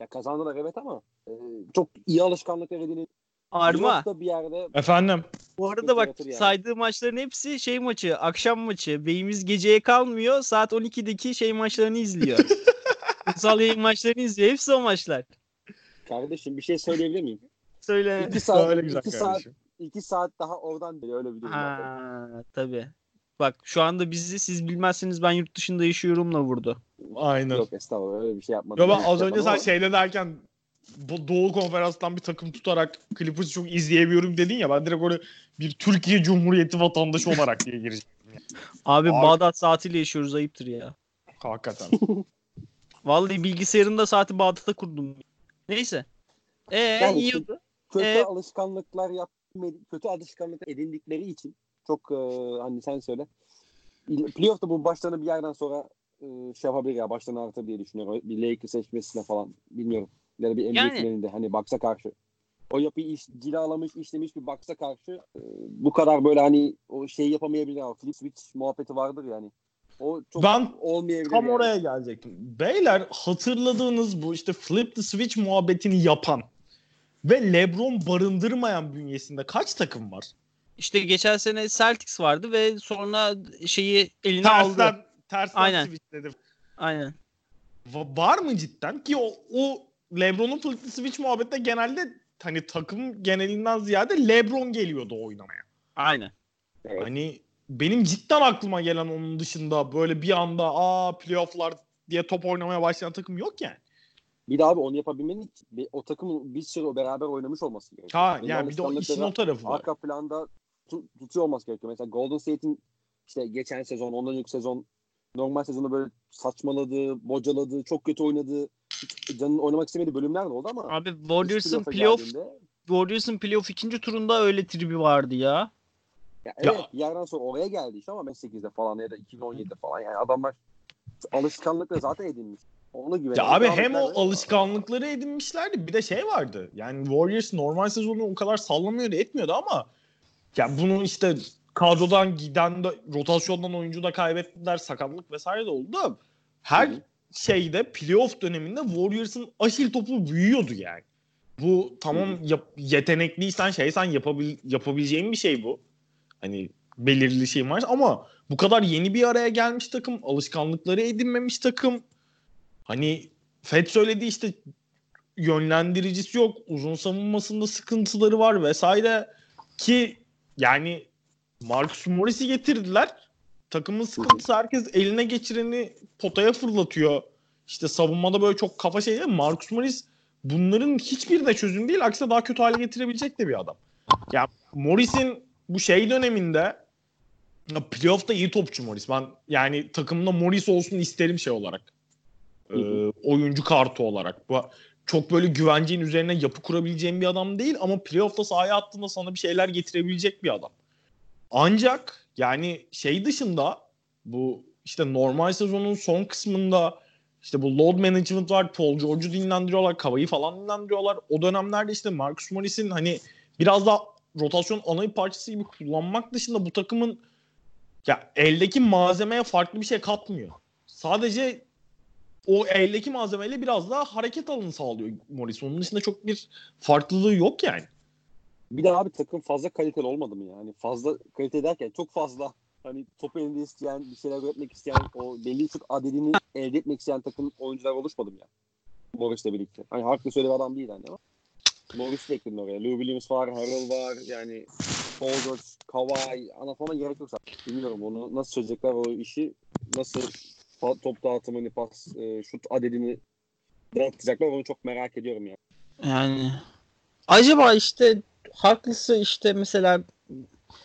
Ya kazandılar evet ama e, çok iyi alışkanlıklar edinip Arma. Bir yerde Efendim. Bu arada bak yani. saydığı maçların hepsi şey maçı, akşam maçı. Beyimiz geceye kalmıyor. Saat 12'deki şey maçlarını izliyor. Kutsal yayın maçlarını izliyor. Hepsi o maçlar. kardeşim bir şey söyleyebilir miyim? Söyle. İki saat, Öyle güzel iki saat, kardeşim. iki saat daha oradan beri öyle bir durum var. Ha, tabii. Bak şu anda bizi siz bilmezseniz ben yurt dışında yaşıyorumla vurdu. Aynen. Yok estağfurullah öyle bir şey yapmadım. Yo ben Öyle az şey önce sen şeyde derken bu Doğu Konferans'tan bir takım tutarak Clippers'ı çok izleyemiyorum dedin ya ben direkt oraya bir Türkiye Cumhuriyeti vatandaşı olarak diye gireceğim. Abi, Abi- Bağdat saatiyle yaşıyoruz ayıptır ya. Hakikaten. Vallahi bilgisayarında saati Bağdat'ta kurdum. Neyse. Ee Yani yiyordu. Kötü Evet. alışkanlıklar yap kötü alışkanlıklar edindikleri için çok e, hani sen söyle. Playoff'ta bu başlarını bir yerden sonra e, şey yapabilir ya başlarını artır diye düşünüyorum. Bir Lakers seçmesine falan bilmiyorum. Ya da bir NBA Yani- finalinde hani Bucks'a karşı. O yapıyı iş, cilalamış, işlemiş bir Bucks'a karşı e, bu kadar böyle hani o şey yapamayabilir ama flip switch muhabbeti vardır yani. O çok Ben olmayabilir Tam yani. oraya gelecektim. Beyler hatırladığınız bu işte flip the switch muhabbetini yapan ve LeBron barındırmayan bünyesinde kaç takım var? İşte geçen sene Celtics vardı ve sonra şeyi eline aldı. Tersten, tersten Aynen. switchledi. Aynen. Va- Var mı cidden ki o, o LeBron'un flip the switch muhabbette genelde hani takım genelinden ziyade LeBron geliyordu oynamaya. Aynen. Evet. Hani benim cidden aklıma gelen onun dışında böyle bir anda aa playofflar diye top oynamaya başlayan takım yok yani. Bir de abi onu yapabilmenin için bir- o takımın bir süre beraber oynamış olması gerekiyor. Ha Benim yani bir de o işin o tarafı var. arka planda tu- tutuyor olması gerekiyor. Mesela Golden State'in işte geçen sezon, ondan önceki sezon normal sezonu böyle saçmaladı, bocaladı, çok kötü oynadı. Hiç canının oynamak istemediği bölümler de oldu ama Abi Warriors'ın playoff geldiğinde- Warriors'ın playoff ikinci turunda öyle tribi vardı ya. Ya Ya- evet bir yerden sonra oraya geldi işte ama 2008'de falan ya da 2017'de falan yani adamlar alışkanlıkla zaten edinmiş. Ona güveniyor. Ya abi hem o alışkanlıkları edinmişlerdi bir de şey vardı. Yani Warriors normal sezonu o kadar sallamıyordu etmiyordu ama ya bunu işte kadrodan giden de rotasyondan oyuncu da kaybettiler sakatlık vesaire de oldu da her Hı şeyde playoff döneminde Warriors'ın aşil topu büyüyordu yani. Bu tamam yap- yetenekliysen şeysen yapabil, yapabileceğin bir şey bu. Hani belirli şey var ama bu kadar yeni bir araya gelmiş takım, alışkanlıkları edinmemiş takım. Hani Fed söyledi işte yönlendiricisi yok, uzun savunmasında sıkıntıları var vesaire ki yani Marcus Morris'i getirdiler. Takımın sıkıntısı herkes eline geçireni potaya fırlatıyor. İşte savunmada böyle çok kafa şey değil. Marcus Morris bunların hiçbirine çözüm değil. Aksine daha kötü hale getirebilecek de bir adam. Ya Morris'in bu şey döneminde playoff'ta iyi topçu Morris. Ben yani takımda Morris olsun isterim şey olarak. Ee, oyuncu kartı olarak. Bu çok böyle güvenceğin üzerine yapı kurabileceğin bir adam değil ama playoff'ta sahaya attığında sana bir şeyler getirebilecek bir adam. Ancak yani şey dışında bu işte normal sezonun son kısmında işte bu load management var. Paul George'u dinlendiriyorlar. Kavayı falan dinlendiriyorlar. O dönemlerde işte Marcus Morris'in hani biraz daha rotasyon ana parçası gibi kullanmak dışında bu takımın ya eldeki malzemeye farklı bir şey katmıyor. Sadece o eldeki malzemeyle biraz daha hareket alanı sağlıyor Morris. Onun dışında çok bir farklılığı yok yani. Bir de abi takım fazla kaliteli olmadı mı yani? Fazla kalite derken çok fazla hani topu elinde isteyen, bir şeyler üretmek isteyen, o belli şut adedini elde etmek isteyen takım oyuncular oluşmadı mı yani? Morris'le birlikte. Hani haklı söyle adam değil hani ama. Morris'i de ekledin oraya. Lou Williams var, Harrell var. Yani George, Kawhi anlatmama gerek yok zaten. Bilmiyorum onu nasıl çözecekler o işi. Nasıl top dağıtımını, pas, e, şut adedini dağıtacaklar onu çok merak ediyorum yani. Yani acaba işte haklısı işte mesela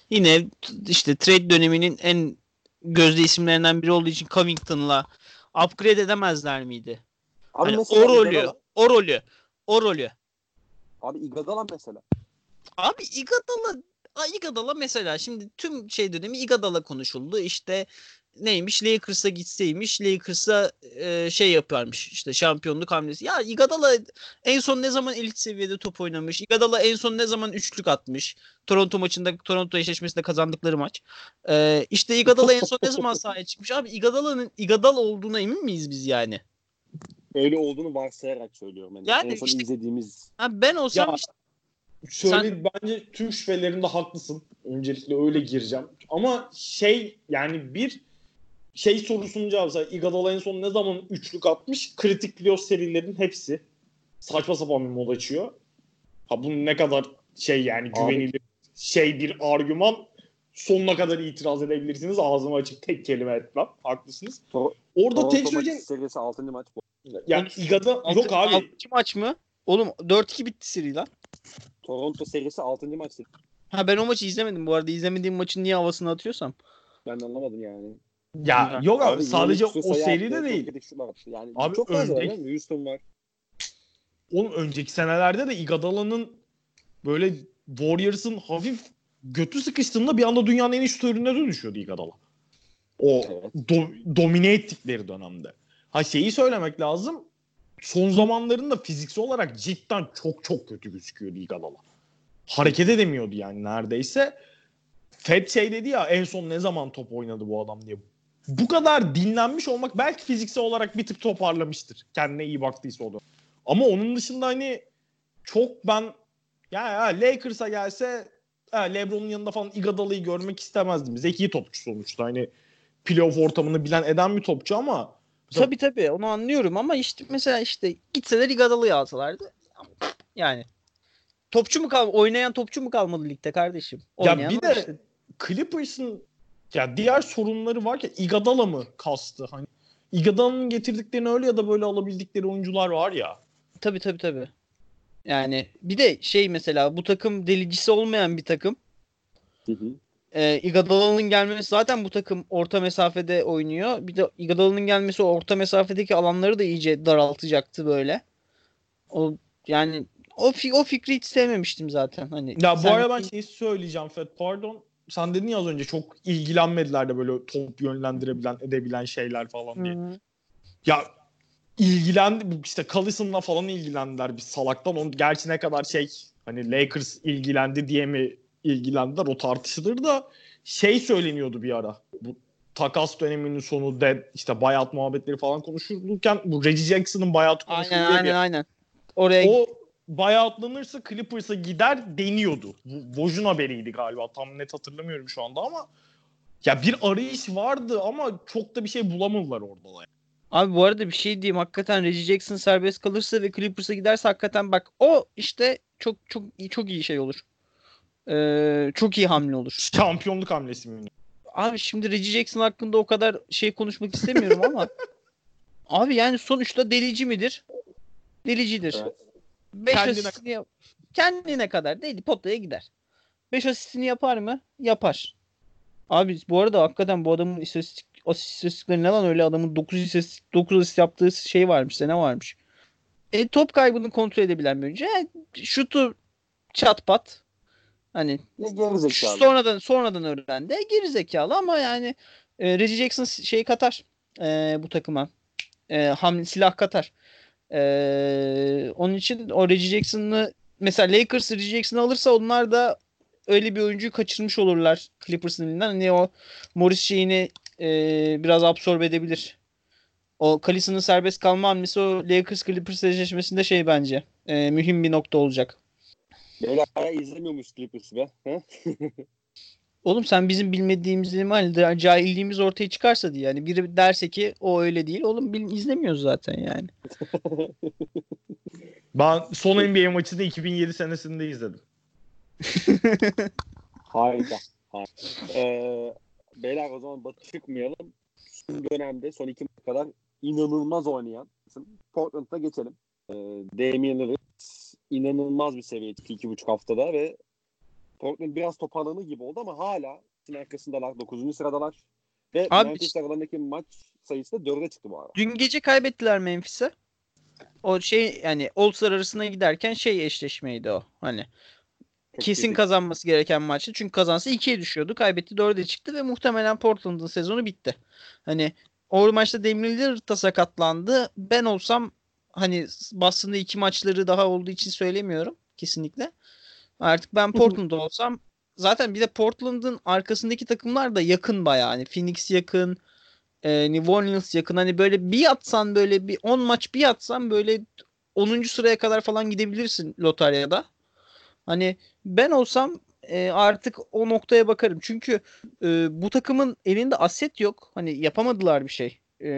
yine işte trade döneminin en gözde isimlerinden biri olduğu için Covington'la upgrade edemezler miydi? Abi Hani o rolü, o rolü, o rolü. Abi Iguodala mesela. Abi Iguodala Aa, Iguodala mesela şimdi tüm şey dönemi Iguodala konuşuldu. İşte neymiş Lakers'a gitseymiş Lakers'a e, şey yaparmış işte şampiyonluk hamlesi. Ya Iguodala en son ne zaman elit seviyede top oynamış? Iguodala en son ne zaman üçlük atmış? Toronto maçında Toronto eşleşmesinde kazandıkları maç. E, işte Iguodala en son ne zaman sahaya çıkmış? Abi Iguodala'nın Iguodala olduğuna emin miyiz biz yani? Öyle olduğunu varsayarak söylüyorum. Yani, Yani en son işte- izlediğimiz Ha, ben olsam Ya, işte Şöyle bence tüm şüphelerinde haklısın. Öncelikle öyle gireceğim. Ama şey yani bir şey sorusunun cevabı. Mesela Iguodala en son ne zaman üçlük atmış? Kritik playoff serilerinin hepsi. Saçma sapan bir mod açıyor. Ha bu ne kadar şey yani Abi- güvenilir şey bir argüman sonuna kadar itiraz edebilirsiniz. Ağzımı açıp tek kelime etmem. Haklısınız. Tor- Orada Toronto tek söyleyeceğim. serisi 6. maç bu. Yani Iguodala yok abi. altıncı maç mı? Oğlum 4-2 bitti seri lan. Toronto serisi 6. maç. Ha ben o maçı izlemedim bu arada. İzlemediğim maçın niye havasını atıyorsam. Ben de anlamadım yani. Ya yok abi, Abi, sadece o seride değil. Yani Abi çok fazla var. Houston var. Oğlum önceki senelerde de Iguodala'nın böyle Warriors'ın hafif götü sıkıştığında bir anda dünyanın en iyi şutörüne de düşüyordu Iguodala. O Evet. do- domine ettikleri dönemde. Ha şeyi söylemek lazım. Son zamanlarında fiziksel olarak cidden çok çok kötü gözüküyordu Iguodala. Hareket edemiyordu yani neredeyse. Fed şey dedi ya en son ne zaman top oynadı bu adam diye. Bu kadar dinlenmiş olmak belki fiziksel olarak bir tık toparlamıştır. Kendine iyi baktıysa o da. Ama onun dışında hani çok ben ya, ya Lakers'a gelse ha, LeBron'un yanında falan Iguodala'yı görmek istemezdim. Zeki topçu sonuçta. Hani playoff ortamını bilen eden bir topçu ama Tabii tabii onu anlıyorum ama işte mesela işte gitseler Iguodala'yı alsalardı. Yani topçu mu kal oynayan topçu mu kalmadı ligde kardeşim? Ya Oynayan bir var de işte. Clippers'ın ya diğer sorunları var ki Iguodala mı kastı? Hani Iguodala'nın getirdiklerini öyle ya da böyle alabildikleri oyuncular var ya. Tabii tabii tabii. Yani bir de şey mesela bu takım delicisi olmayan bir takım. Hı hı. E, Iguodala'nın gelmesi zaten bu takım orta mesafede oynuyor. Bir de Iguodala'nın gelmesi orta mesafedeki alanları da iyice daraltacaktı böyle. O yani o, fi- o fikri hiç sevmemiştim zaten. Hani Ya bu arada ben şeyi söyleyeceğim Fed pardon. Sen dedin ya az önce çok ilgilenmediler de böyle top yönlendirebilen edebilen şeyler falan diye. Hı. Ya ilgilendi işte Collison'la falan ilgilendiler bir salaktan. Onun gerçi ne kadar şey hani Lakers ilgilendi diye mi ilgilendiler o tartışılır da şey söyleniyordu bir ara. Bu takas döneminin sonu de işte buyout muhabbetleri falan konuşulurken bu Reggie Jackson'ın buyout konuşuldu Aynen aynen bir- aynen. Oraya o buyoutlanırsa Clippers'a gider deniyordu. Bu Woj'un haberiydi galiba. Tam net hatırlamıyorum şu anda ama ya bir arayış vardı ama çok da bir şey bulamadılar orada. da. Abi bu arada bir şey diyeyim. Hakikaten Reggie Jackson serbest kalırsa ve Clippers'a giderse hakikaten bak o işte çok çok çok iyi şey olur. Ee, çok iyi hamle olur. Şampiyonluk hamlesi mi? Abi şimdi Reggie Jackson hakkında o kadar şey konuşmak istemiyorum ama abi yani sonuçta delici midir? Delicidir. Evet. 5 Kendine- asistini yap- kendine kadar değil potaya gider. 5 asistini yapar mı? Yapar. Abi bu arada hakikaten bu adamın istatistik asist istatistikleri ne lan öyle adamın 9 istatistik 9 asist yaptığı şey varmış ne varmış. E, top kaybını kontrol edebilen bir oyuncu. Yani şutu çat pat. Hani Ne gerizekalı. sonradan sonradan öğrendi. Geri zekalı ama yani e, Reggie Jackson şey katar e, bu takıma. E, ham silah katar. E, onun için o Reggie Jackson'ı mesela Lakers Reggie Jackson'ı alırsa onlar da öyle bir oyuncuyu kaçırmış olurlar Clippers'ın elinden. Hani o Morris şeyini e, biraz absorbe edebilir. O Kalisa'nın serbest kalma hamlesi o Lakers Clippers eşleşmesinde şey bence e, mühim bir nokta olacak. Beyler izlemiyormuş Clippers'ı be. Oğlum sen bizim bilmediğimiz ihtimalle cahilliğimiz ortaya çıkarsa diye yani biri derse ki o öyle değil. Oğlum bil, izlemiyoruz zaten yani. Ben son NBA maçını 2007 senesinde izledim. Harika. Harika. Ee, beyler o zaman batı çıkmayalım. Son dönemde son iki kadar inanılmaz oynayan Portland'a geçelim. Ee, Damian Lillard inanılmaz bir seviye çıktı iki buçuk haftada ve Portland biraz toparlanır gibi oldu ama hala arkasındalar. 9. sıradalar. Ve Abi- Memphis aralarındaki maç sayısı da 4'e çıktı bu arada. Dün gece kaybettiler Memphis'e. O şey yani All-Star arasına giderken şey eşleşmeydi o. Hani Çok kesin kritik. kazanması gereken maçtı. Çünkü kazansa 2'ye düşüyordu. Kaybetti 4'e çıktı ve muhtemelen Portland'ın sezonu bitti. Hani o maçta Damian Lillard da sakatlandı. Ben olsam hani Boston'da iki maçları daha olduğu için söylemiyorum kesinlikle. Artık ben Portland'da olsam zaten bir de Portland'ın arkasındaki takımlar da yakın bayağı. Hani Phoenix yakın, e, New Orleans yakın. Hani böyle bir atsan böyle bir 10 maç bir atsan böyle 10. sıraya kadar falan gidebilirsin lotaryada. Hani ben olsam e, artık o noktaya bakarım. Çünkü e, bu takımın elinde aset yok. Hani yapamadılar bir şey. E,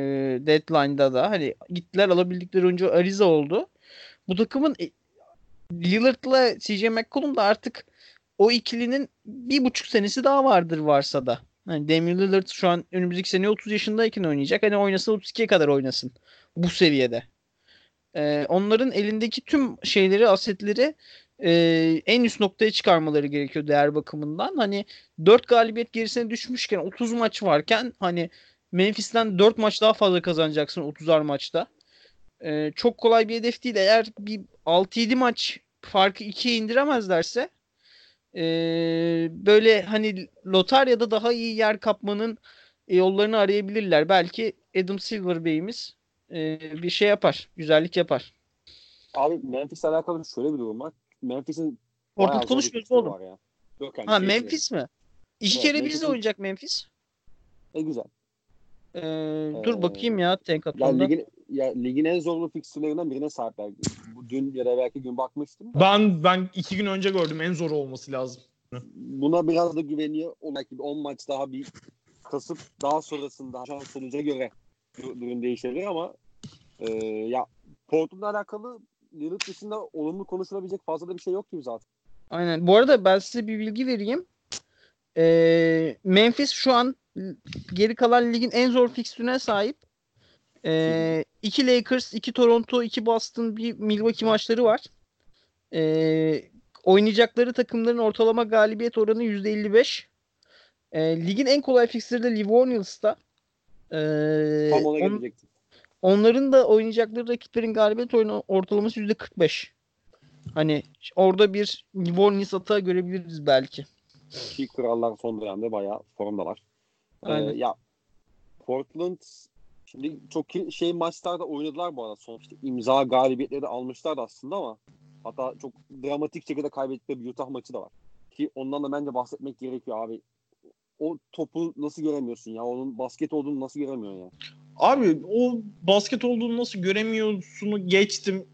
deadline'da da. Hani gittiler alabildikleri oyuncu Ariza oldu. Bu takımın e, Lillard'la CJ McCollum da artık o ikilinin bir buçuk senesi daha vardır varsa da. Hani Damian Lillard şu an önümüzdeki sene 30 yaşındayken oynayacak. Hani oynasın 32'ye kadar oynasın. Bu seviyede. Ee, onların elindeki tüm şeyleri, asetleri e, en üst noktaya çıkarmaları gerekiyor değer bakımından. Hani 4 galibiyet gerisine düşmüşken 30 maç varken hani Memphis'ten 4 maç daha fazla kazanacaksın 30'ar maçta. Ee, çok kolay bir hedef değil. Eğer bir 6-7 maç farkı 2'ye indiremezlerse e, böyle hani lotaryada daha iyi yer kapmanın e, yollarını arayabilirler. Belki Adam Silver Bey'imiz e, bir şey yapar. Güzellik yapar. Abi Memphis'le alakalı şöyle bir durum var. Memphis'in Portland konuşmuyoruz oğlum. var ya. Yok yani Ha şey- Memphis mi? İki Evet, kere Memphis'in- bizle oynayacak Memphis. E güzel. Ee, Ee, dur bakayım ya Ya Tenkaton'da. ligin, ya ligin en zorlu fikstürlerinden birine sahipler. Bu dün ya da belki gün bakmıştım. da. Ben ben iki gün önce gördüm en zor olması lazım. Buna biraz da güveniyor. O belki bir 10 maç daha bir kasıp daha sonrasında şans sonuca göre dur- durum değişebilir ama e, ya Portland'la alakalı Lillard dışında olumlu konuşulabilecek fazla da bir şey yok gibi zaten. Aynen. Bu arada ben size bir bilgi vereyim. Ee, Memphis şu an geri kalan ligin en zor fikstürüne sahip. Ee, iki Lakers, iki Toronto, iki Boston, bir Milwaukee maçları var. Ee, oynayacakları takımların ortalama galibiyet oranı %55. E, ligin en kolay fixtürü de Livornius'ta. E, Tam ona on- onların da oynayacakları rakiplerin galibiyet oyunu ortalaması %45. Hani orada bir Livornius atağı görebiliriz belki. Ki krallar son dönemde bayağı formdalar. Ee, Aynen. ya Portland şimdi çok şey maçlarda oynadılar bu arada. Son işte imza galibiyetleri de almışlardı aslında ama hatta çok dramatik şekilde kaybettikleri bir Utah maçı da var. Ki ondan da bence bahsetmek gerekiyor abi. O topu nasıl göremiyorsun ya? Onun basket olduğunu nasıl göremiyorsun ya? Abi o basket olduğunu nasıl göremiyorsunu geçtim.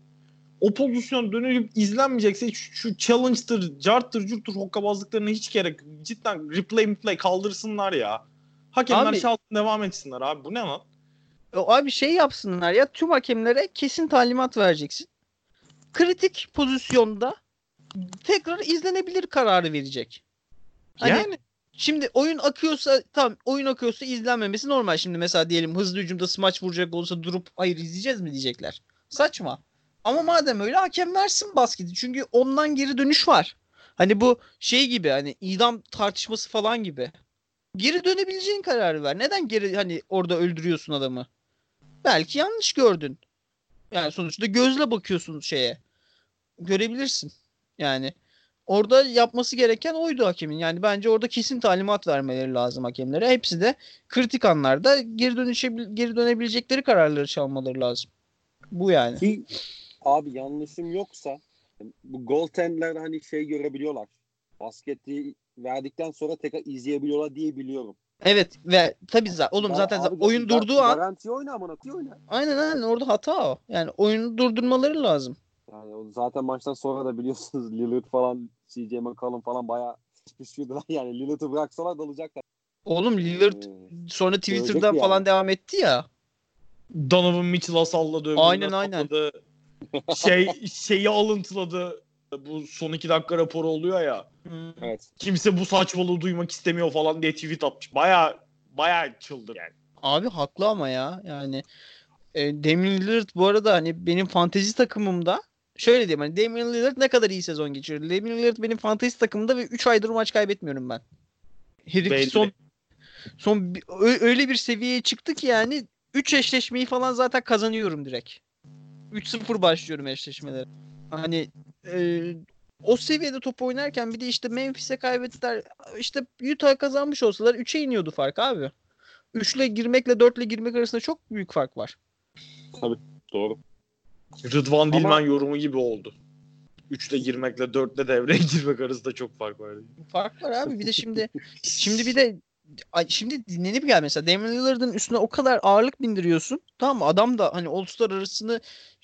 O pozisyon dönüp izlenmeyecekse şu, şu challenge'tır, carttır, curttur hokkabazlıklarına hiç gerek. Cidden replay replay kaldırsınlar ya. Hakemler şaltın devam etsinler abi. Bu ne lan? O abi şey yapsınlar ya tüm hakemlere kesin talimat vereceksin. Kritik pozisyonda tekrar izlenebilir kararı verecek. Hani yani Şimdi oyun akıyorsa tamam oyun akıyorsa izlenmemesi normal. Şimdi mesela diyelim hızlı hücumda smaç vuracak olsa durup hayır izleyeceğiz mi diyecekler. Saçma. Ama madem öyle hakem versin basketi. Çünkü ondan geri dönüş var. Hani bu şey gibi hani idam tartışması falan gibi. Geri dönebileceğin kararı ver. Neden geri hani orada öldürüyorsun adamı? Belki yanlış gördün. Yani sonuçta gözle bakıyorsun şeye. Görebilirsin. Yani orada yapması gereken oydu hakemin. Yani bence orada kesin talimat vermeleri lazım hakemlere. Hepsi de kritik anlarda geri dönüşe geri dönebilecekleri kararları çalmaları lazım. Bu yani. Ki abi yanlışım yoksa bu goaltendler hani şey görebiliyorlar. Basketi verdikten sonra tekrar izleyebiliyorlar diye biliyorum. Evet ve tabii zaten oğlum Ya zaten abi, oyun durduğu an Garanti oyna amına oyna. aynen aynen orada hata o. Yani oyunu durdurmaları lazım. Yani o zaten maçtan sonra da biliyorsunuz Lillard falan CJ McCollum falan bayağı püskürdüler yani Lillard'ı bıraksalar dalacaklar. Oğlum Lillard Ee, sonra Twitter'dan yani. falan devam etti ya. Donovan Mitchell'a salladı. Aynen, aynen. salladı. Şey, şeyi alıntıladı. Bu son iki dakika raporu oluyor ya. evet. Kimse bu saçmalığı duymak istemiyor falan diye tweet atmış. Baya baya çıldır yani. Abi haklı ama ya yani e, Damian Lillard bu arada hani benim fantezi takımımda şöyle diyeyim hani Damian Lillard ne kadar iyi sezon geçiriyor. Damian Lillard benim fantezi takımımda ve 3 aydır maç kaybetmiyorum ben. Herif Belli. son son öyle bir seviyeye çıktı ki yani 3 eşleşmeyi falan zaten kazanıyorum direkt. 3-0 başlıyorum eşleşmelere. Hani e, o seviyede top oynarken bir de işte Memphis'e kaybettiler. İşte Utah kazanmış olsalar 3'e iniyordu fark abi. 3 ile girmekle 4 ile girmek arasında çok büyük fark var. Doğru. Rıdvan Dilmen Ama- yorumu gibi oldu. 3'te girmekle 4'te devreye girmek arasında çok fark var. Fark var abi. Bir de şimdi şimdi bir de şimdi dinlenip gel mesela Damian Lillard'ın üstüne o kadar ağırlık bindiriyorsun. Tamam mı? Adam da hani All-Star arasını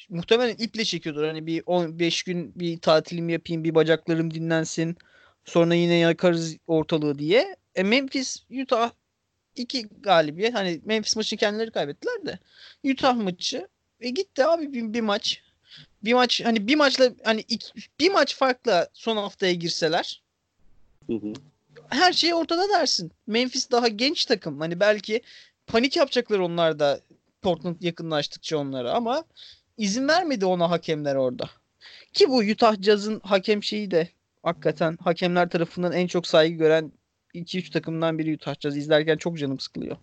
muhtemelen iple çekiyordur. Hani bir 15 gün bir tatilim yapayım, bir bacaklarım dinlensin. Sonra yine yakarız ortalığı diye. E Memphis, Utah iki galibiyet. Hani Memphis maçını kendileri kaybettiler de. Utah maçı e gitti abi bir, bir maç. Bir maç hani bir maçla hani iki- bir maç farkla son haftaya girseler Hı hı. Her şey ortada dersin. Memphis daha genç takım. Hani belki panik yapacaklar onlar da Portland yakınlaştıkça onlara ama izin vermedi ona hakemler orada. Ki bu Utah Jazz'ın hakem şeyi de hakikaten hakemler tarafından en çok saygı gören 2-3 takımdan biri Utah Jazz. İzlerken çok canım sıkılıyor.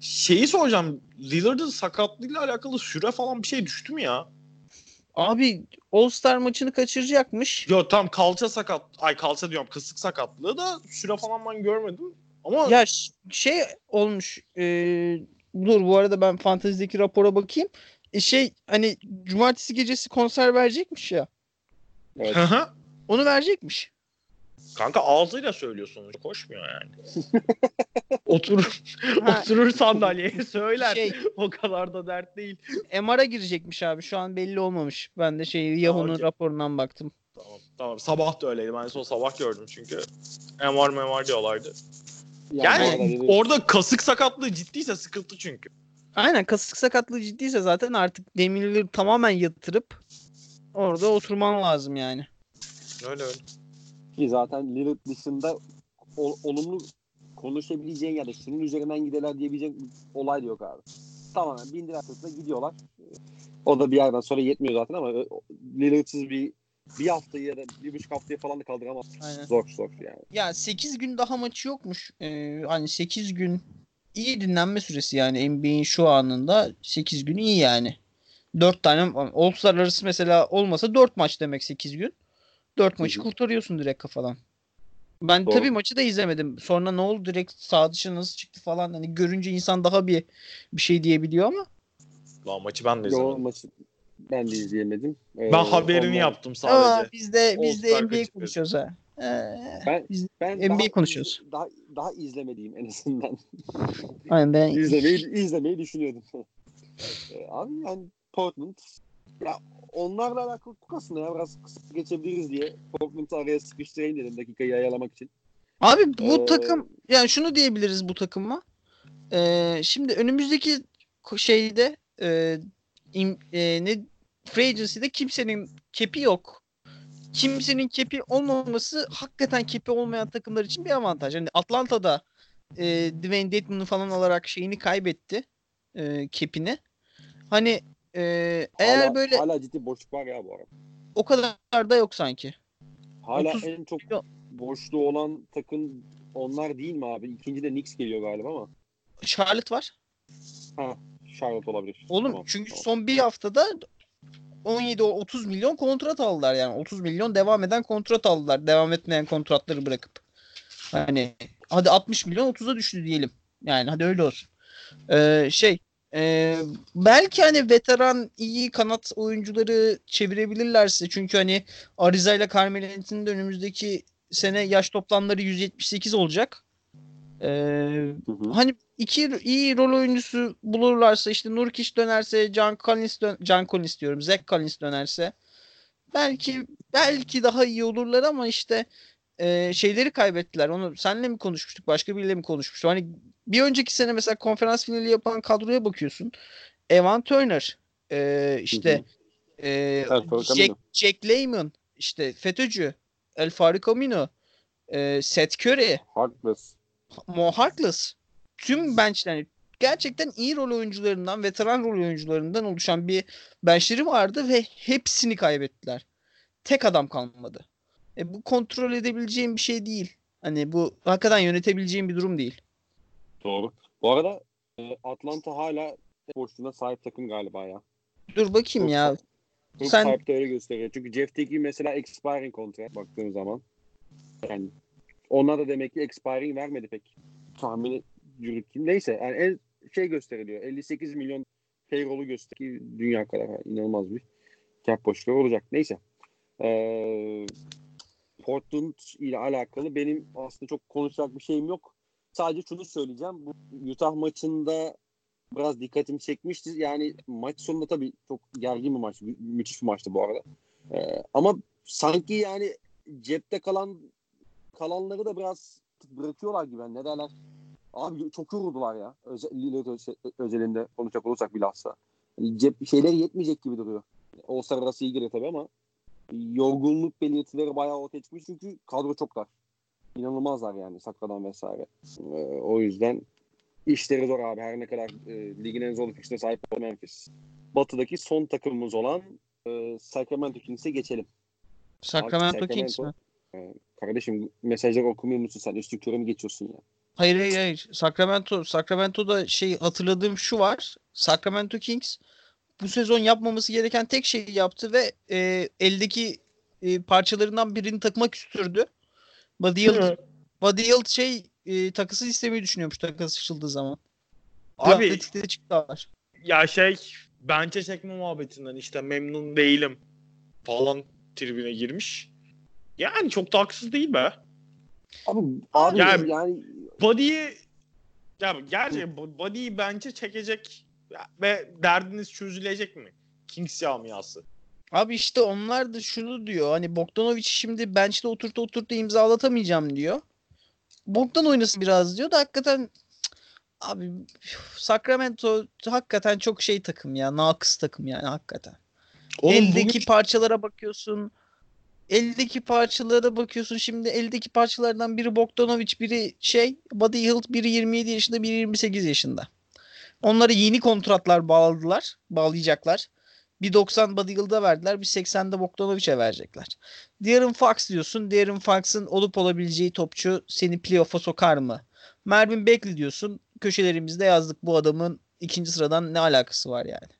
Şeyi soracağım. Lillard'ın sakatlığıyla alakalı süre falan bir şey düştü mü ya? Abi All-Star maçını kaçıracakmış. Yo tam kalça sakat. Ay kalça diyorum kısık sakatlığı da süre falan ben görmedim. Ama Ya şey olmuş. e, dur bu arada ben fantezideki rapora bakayım. E, şey hani cumartesi gecesi konser verecekmiş ya. Evet. Onu verecekmiş. Kanka ağzıyla söylüyor sonuçta. Koşmuyor yani. Oturur, oturur sandalyeye söyler. şey O kadar da dert değil. MR'a girecekmiş abi. Şu an belli olmamış. Ben de şey Yahoo'nun okey. raporundan baktım. Tamam, tamam. Sabah da öyleydi. Ben en son sabah gördüm çünkü. MR MR diyorlardı. Yani, Lillard- orada kasık sakatlığı ciddiyse sıkıntı çünkü. Aynen kasık sakatlığı ciddiyse zaten artık demirleri tamamen yatırıp orada oturman lazım yani. Öyle öyle. Ki zaten Lillard dışında o- olumlu konuşabileceğin ya da şunun üzerinden giderler diyebileceğin olay da yok abi. Tamamen bindiler sırtına gidiyorlar. O da bir yerden sonra yetmiyor zaten ama Lillard'sız bir bir hafta ya da bir buçuk haftaya falan da kaldıramaz. Aynen. Zor zor yani. Ya 8 gün daha maçı yokmuş. Ee, hani 8 gün iyi dinlenme süresi yani NBA'in şu anında 8 gün iyi yani. 4 tane All-Star arası mesela olmasa 4 maç demek 8 gün. 4 maçı kurtarıyorsun direkt kafadan. Ben Doğru. tabii maçı da izlemedim. Sonra ne oldu direkt sağ dışı nasıl çıktı falan hani görünce insan daha bir bir şey diyebiliyor ama Lan maçı ben de Yo, izlemedim. maçı ben de izleyemedim. Ee, Ben haberini ondan- yaptım sadece. Aa, biz de biz de NBA kaçırdı. konuşuyoruz ha. Ee, Ben- biz Ben NBA daha konuşuyoruz. Daha, daha izlemediğim en azından. aynen ben izlemeyi, izlemeyi düşünüyordum. Ee, abi yani Portland ya onlarla alakalı aslında ya biraz kısa geçebiliriz diye Portland'ı araya sıkıştırayım dedim dakikayı ayarlamak için. Abi bu Ee, takım yani şunu diyebiliriz bu takıma. Ee, şimdi önümüzdeki şeyde e, im- e, ne free agency'de kimsenin kepi yok. Kimsenin kepi olmaması hakikaten kepi olmayan takımlar için bir avantaj. Yani Atlanta'da e, Dwayne Dedmon'u falan alarak şeyini kaybetti. E, kepini. Hani e, eğer hala, böyle hala ciddi boşluk var ya bu arada. o kadar da yok sanki. Hala 30 en çok boşluğu olan takım onlar değil mi abi? İkinci de Knicks geliyor galiba ama. Charlotte var. Charlotte olabilir. Oğlum Tamam, çünkü tamam. son bir haftada 17-30 milyon kontrat aldılar yani. 30 milyon devam eden kontrat aldılar. Devam etmeyen kontratları bırakıp. Hani hadi 60 milyon 30'a düştü diyelim. Yani hadi öyle olsun. Ee, şey e, belki hani veteran iyi kanat oyuncuları çevirebilirlerse çünkü hani Ariza ile de önümüzdeki sene yaş toplamları 178 olacak. Ee, Hı hı. hani iki iyi rol oyuncusu bulurlarsa işte Nurkic dönerse, John Collins dön John Collins diyorum. Zach Collins dönerse belki belki daha iyi olurlar ama işte e, şeyleri kaybettiler. Onu senle mi konuşmuştuk? Başka biriyle mi konuşmuştuk? Hani bir önceki sene mesela konferans finali yapan kadroya bakıyorsun. Evan Turner, e, işte e, Jack, Amino. Jack Layman, işte FETÖ'cü, El Farouq Amino, e, Seth Curry, Harkless. Mo Harkless tüm benchler gerçekten iyi rol oyuncularından, veteran rol oyuncularından oluşan bir benchleri vardı ve hepsini kaybettiler. Tek adam kalmadı. E, bu kontrol edebileceğim bir şey değil. Hani bu hakikaten yönetebileceğim bir durum değil. Doğru. Bu arada e, Atlanta hala boşluğuna sahip takım galiba ya. Dur bakayım Çok ya. Çok Sen- sahip öyle gösteriyor. Çünkü Jeff Teague mesela expiring kontrat baktığın zaman. Yani onlar da demek ki expiring vermedi pek. Tahmini yürüteyim. Neyse yani en şey gösteriliyor. 58 milyon payroll'u gösteriyor. Dünya kadar yani inanılmaz bir cap boşluğu olacak. Neyse. Ee, Portland ile alakalı benim aslında çok konuşacak bir şeyim yok. Sadece şunu söyleyeceğim. Bu Utah maçında biraz dikkatimi çekmişti. Yani maç sonunda tabii çok gergin bir maç. Mü- müthiş bir maçtı bu arada. Ee, ama sanki yani cepte kalan kalanları da biraz bırakıyorlar gibi. Yani ne derler? Abi çok yoruldular ya. Özel, öze- özelinde konuşacak olursak bilhassa. Yani cep şeyleri yetmeyecek gibi duruyor. All-Star arası iyi geliyor tabii ama yorgunluk belirtileri bayağı ortaya çıkmış. Çünkü kadro çok dar. İnanılmazlar yani sakladan vesaire. Ee, o yüzden işleri zor abi. Her ne kadar e, ligin en zorlu fikstürüne sahip olan Memphis. Batı'daki son takımımız olan e, Sacramento Kings'e geçelim. Sacramento Sacramento- Kings mi? E, kardeşim mesajları okumuyor musun sen? Köre mi geçiyorsun ya? Hayır hayır hayır. Sacramento, Sacramento'da şey hatırladığım şu var. Sacramento Kings bu sezon yapmaması gereken tek şeyi yaptı ve e, eldeki e, parçalarından birini takıma küstürdü. Buddy Hield, Buddy Hield şey e, takısı istemeyi düşünüyormuş takas açıldığı zaman. Abi Atletik'te çıktılar. ya şey bence çekme muhabbetinden işte memnun değilim falan tribüne girmiş. Yani çok da haksız değil be. Abi, abi Yani- yani Body'yi ya gerçi Body'yi bence çekecek ve derdiniz çözülecek mi? Kings camiası. Abi işte onlar da şunu diyor. Hani Bogdanovic şimdi bench'te oturtu oturtu imzalatamayacağım diyor. Bogdan oynasın biraz diyor da hakikaten abi Sacramento hakikaten çok şey takım ya. Nakıs takım yani hakikaten. Oğlum eldeki bugün- parçalara bakıyorsun. Eldeki parçalara bakıyorsun. Şimdi eldeki parçalardan biri Bogdanovic, biri şey, Buddy Hield, biri 27 yaşında, biri 28 yaşında. Onlara yeni kontratlar bağladılar, bağlayacaklar. Bir 90 Buddy Yıld'a verdiler. Bir 80'de Bogdanovic'e verecekler. Darren Fox diyorsun. Darren Fox'ın olup olabileceği topçu seni playoff'a sokar mı? Mervin Beckley diyorsun. Köşelerimizde yazdık bu adamın ikinci sıradan ne alakası var yani.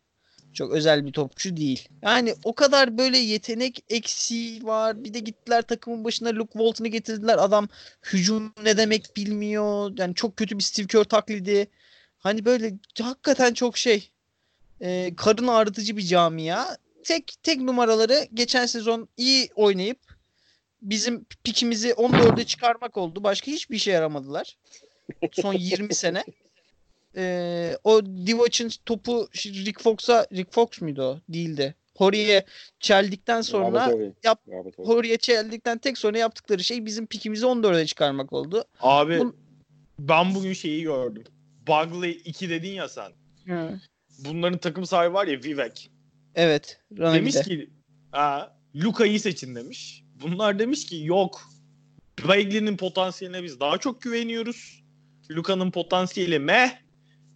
Çok özel bir topçu değil. Yani o kadar böyle yetenek eksiği var. Bir de gittiler takımın başına Luke Walton'u getirdiler. Adam hücum ne demek bilmiyor. Yani çok kötü bir Steve Kerr taklidi. Hani böyle hakikaten çok şey e, karın ağrıtıcı bir camia. Tek tek numaraları geçen sezon iyi oynayıp bizim pikimizi 14'e çıkarmak oldu. Başka hiçbir işe yaramadılar. Son 20 sene. Ee, o Divac'ın topu Rick Fox'a Rick Fox muydu o? Değildi. Horry'e çeldikten sonra Robert yap- Robert. Horry'e çeldikten tek sonra yaptıkları şey bizim pikimizi 14'e çıkarmak oldu. Abi Bun- ben bugün şeyi gördüm. Bagley 2 dedin ya sen. Bunların takım sahibi var ya Vivek. Evet. Ronaldinho. Demiş ki ha, Luka'yı seçin demiş. Bunlar demiş ki yok. Bagley'nin potansiyeline biz daha çok güveniyoruz. Luka'nın potansiyeli meh.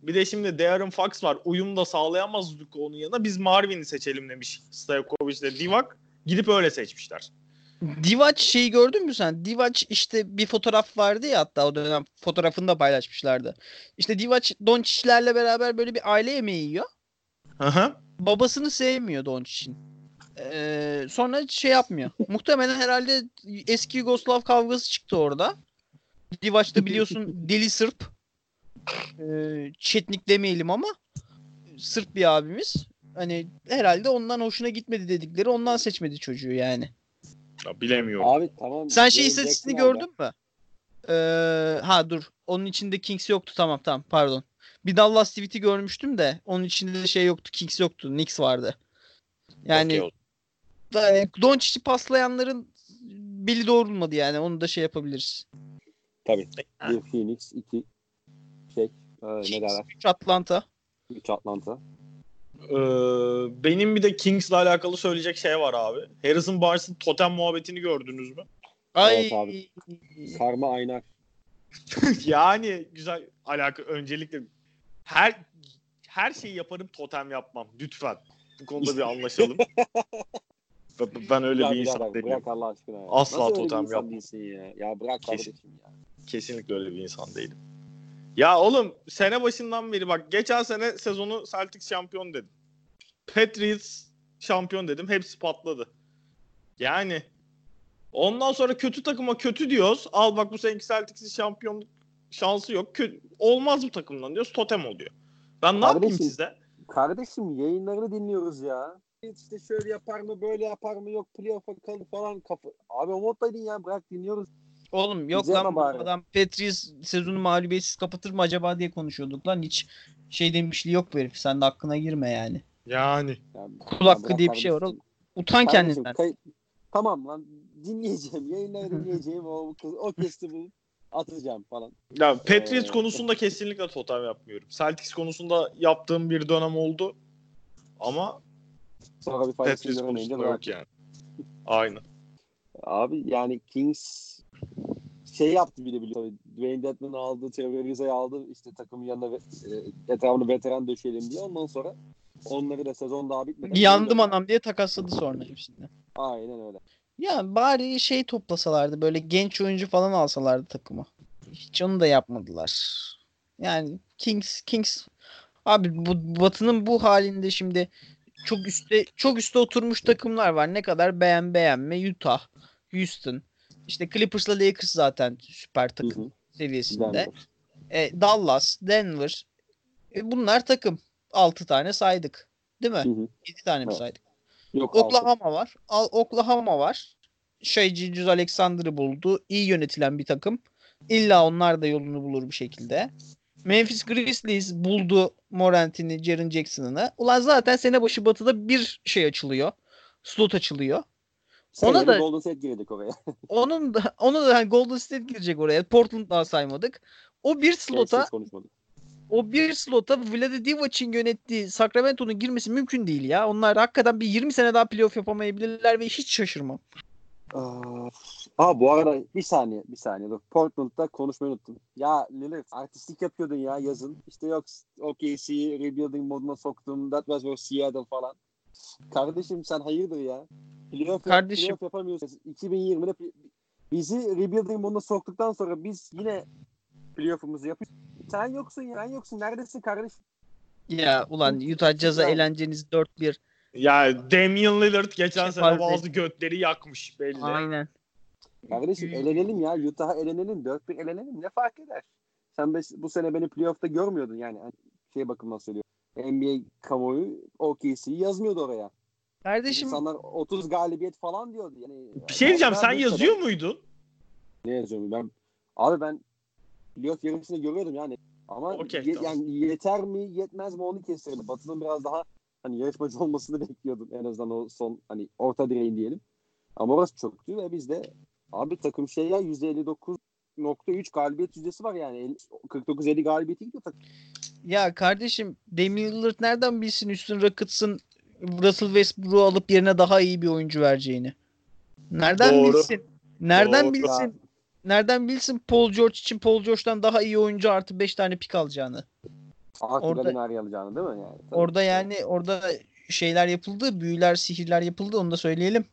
Bir de şimdi De'Aaron Fox var. Uyum da sağlayamaz Luka onun yanına. Biz Marvin'i seçelim demiş Stojkovic ile Divac. Gidip öyle seçmişler. Divac şeyi gördün mü sen? Divac işte bir fotoğraf vardı ya hatta o dönem fotoğrafını da paylaşmışlardı. İşte Divac Doncic'lerle beraber böyle bir aile yemeği yiyor. Hı. Babasını sevmiyor Doncic'in. Ee, sonra şey yapmıyor. Muhtemelen herhalde eski Yugoslav kavgası çıktı orada. Divac da biliyorsun deli Sırp. Ee, Çetnik demeyelim ama Sırp bir abimiz. Hani herhalde ondan hoşuna gitmedi dedikleri ondan seçmedi çocuğu yani. Ya bilemiyorum. Abi tamam. Sen şey istatistiğini gördün mü? Ee, ha dur. Onun içinde Kings yoktu. Tamam tamam pardon. Bir Dallas tweet'i görmüştüm de onun içinde de şey yoktu. Kings yoktu. Knicks vardı. Yani Okey, yani Doncic'i paslayanların beli doğrulmadı yani. Onu da şey yapabiliriz. Tabii. Bir Phoenix, iki şey, e, ne derler? üç Atlanta. Üç Atlanta. Ee, benim bir de Kings'le alakalı söyleyecek şey var abi. Harrison Barnes'ın totem muhabbetini gördünüz mü? Ay. Evet abi. Karma Aynar. yani güzel alaka öncelikle her her şeyi yaparım totem yapmam lütfen. Bu konuda bir anlaşalım. Ben- öyle Ya bir insan değilim. Bırak Allah aşkına ya. Asla Nasıl totem insan yapma. değilsin ya. Ya bırak Kesin. ya. Kesinlikle öyle bir insan değilim. Ya oğlum sene başından beri bak geçen sene sezonu Celtics şampiyon dedim. Patriots şampiyon dedim. Hepsi patladı. Yani ondan sonra kötü takıma kötü diyoruz. Al bak bu seneki Celtics'in şampiyonluk şansı yok. Kö- olmaz bu takımdan diyoruz. Totem oluyor. Ben ne yapayım Kardeşim, sizde? Kardeşim yayınlarını dinliyoruz ya. İşte şöyle yapar mı böyle yapar mı yok playoff'a kalır falan kafa. Abi o moddaydın ya bırak dinliyoruz. Oğlum yok lan bu bari. adam Patriots sezonu mağlubiyetsiz kapatır mı acaba diye konuşuyorduk lan. Hiç şey demişliği yok bu herif. Sen de hakkına girme yani. Yani. Yani, Kul hakkı diye bir şey var oğlum. Utan Kardeşim, kendinden. kay- Tamam lan dinleyeceğim. Yayınları dinleyeceğim. o, o kesti bu. Atacağım falan. Ya Patriots Ee, konusunda kesinlikle totem yapmıyorum. Celtics konusunda yaptığım bir dönem oldu. Ama Sonra bir Patriots konusunda yok yani. Aynen. Abi yani Kings şey yaptı bir de biliyor. Tabii Dwayne Dedman aldı, Trevor Ariza'yı aldı. işte takımın yanına e, etrafını veteran döşeyelim diye. Ondan sonra onları da sezon daha bitmeden. Yandım anam diye takasladı sonra hepsini. Aynen öyle. Ya bari şey toplasalardı böyle genç oyuncu falan alsalardı takıma. Hiç onu da yapmadılar. Yani Kings Kings abi bu Batı'nın bu halinde şimdi çok üstte çok üstte oturmuş takımlar var. Ne kadar beğen beğenme Utah, Houston. İşte Clippers'la Lakers zaten süper takım hı. seviyesinde. Denver. E, Dallas, Denver. E, bunlar takım. 6 tane saydık. Değil mi? Hı hı. 7 tane mi Evet. saydık? Yok altı. Oklahoma var. Al, Oklahoma var. Şey Julius Alexander'ı buldu. İyi yönetilen bir takım. İlla onlar da yolunu bulur bir şekilde. Memphis Grizzlies buldu Morant'ini, Jaren Jackson'ını. Ulan zaten sene başı batıda bir şey açılıyor. Slot açılıyor. Seneye ona da- Golden State girdik oraya. Onun da onu da hani Golden State girecek oraya. Portland daha saymadık. O bir slota o bir slota Vlade Divac'in yönettiği Sacramento'nun girmesi mümkün değil ya. Onlar hakikaten bir 20 sene daha playoff yapamayabilirler ve hiç şaşırmam. Aa, bu arada bir saniye bir saniye dur. Portland'da konuşmayı unuttum. Ya Lillard artistlik yapıyordun ya yazın. İşte yok OKC rebuilding moduna soktum. That was for Seattle falan. Kardeşim sen hayırdır ya? Playoff, Kardeşim. playoff yapamıyorsun. 2020'de pi- bizi rebuilding moduna soktuktan sonra biz yine playoff'umuzu yapıyoruz. Sen yoksun ya. Sen yoksun. Neredesin kardeşim? Ya ulan Utah Jazz'a eğlenceniz 4-1. Ya Damian Lillard geçen Şey sene bazı götleri yakmış belli. Aynen. Kardeşim elenelim ya. Utah'a elenelim. 4-1 elenelim. Ne fark eder? Sen be- bu sene beni playoff'ta görmüyordun yani. Hani Şey bakımdan söylüyorum. NBA kamuoyu OKC'yi yazmıyordu oraya. Kardeşim İnsanlar 30 galibiyet falan diyordu. Yani, Bir şey diyeceğim sen yazıyor sene- muydun? Ne yazıyorum ben? Abi ben playoff yarısını görüyordum yani. Ama Okey, ye- tamam. yani yeter mi yetmez mi onu keserim. Batı'nın biraz daha hani yarışmacı olmasını bekliyordum en azından o son hani orta direğin diyelim. Ama orası çöktü ve biz de abi takım şey ya %59.3 galibiyet yüzdesi var yani. El- 49-50 galibiyeti gidiyor takım. Ya kardeşim Damian Lillard nereden bilsin Houston Rockets'ın Russell Westbrook'u alıp yerine daha iyi bir oyuncu vereceğini? Nereden Doğru. bilsin? Nereden Doğru. bilsin? Nereden bilsin Paul George için Paul George'dan daha iyi oyuncu artı 5 tane pik alacağını? Artı Orada- alacağını değil mi yani? Tabii. Orada yani orada şeyler yapıldı, büyüler, sihirler yapıldı onu da söyleyelim.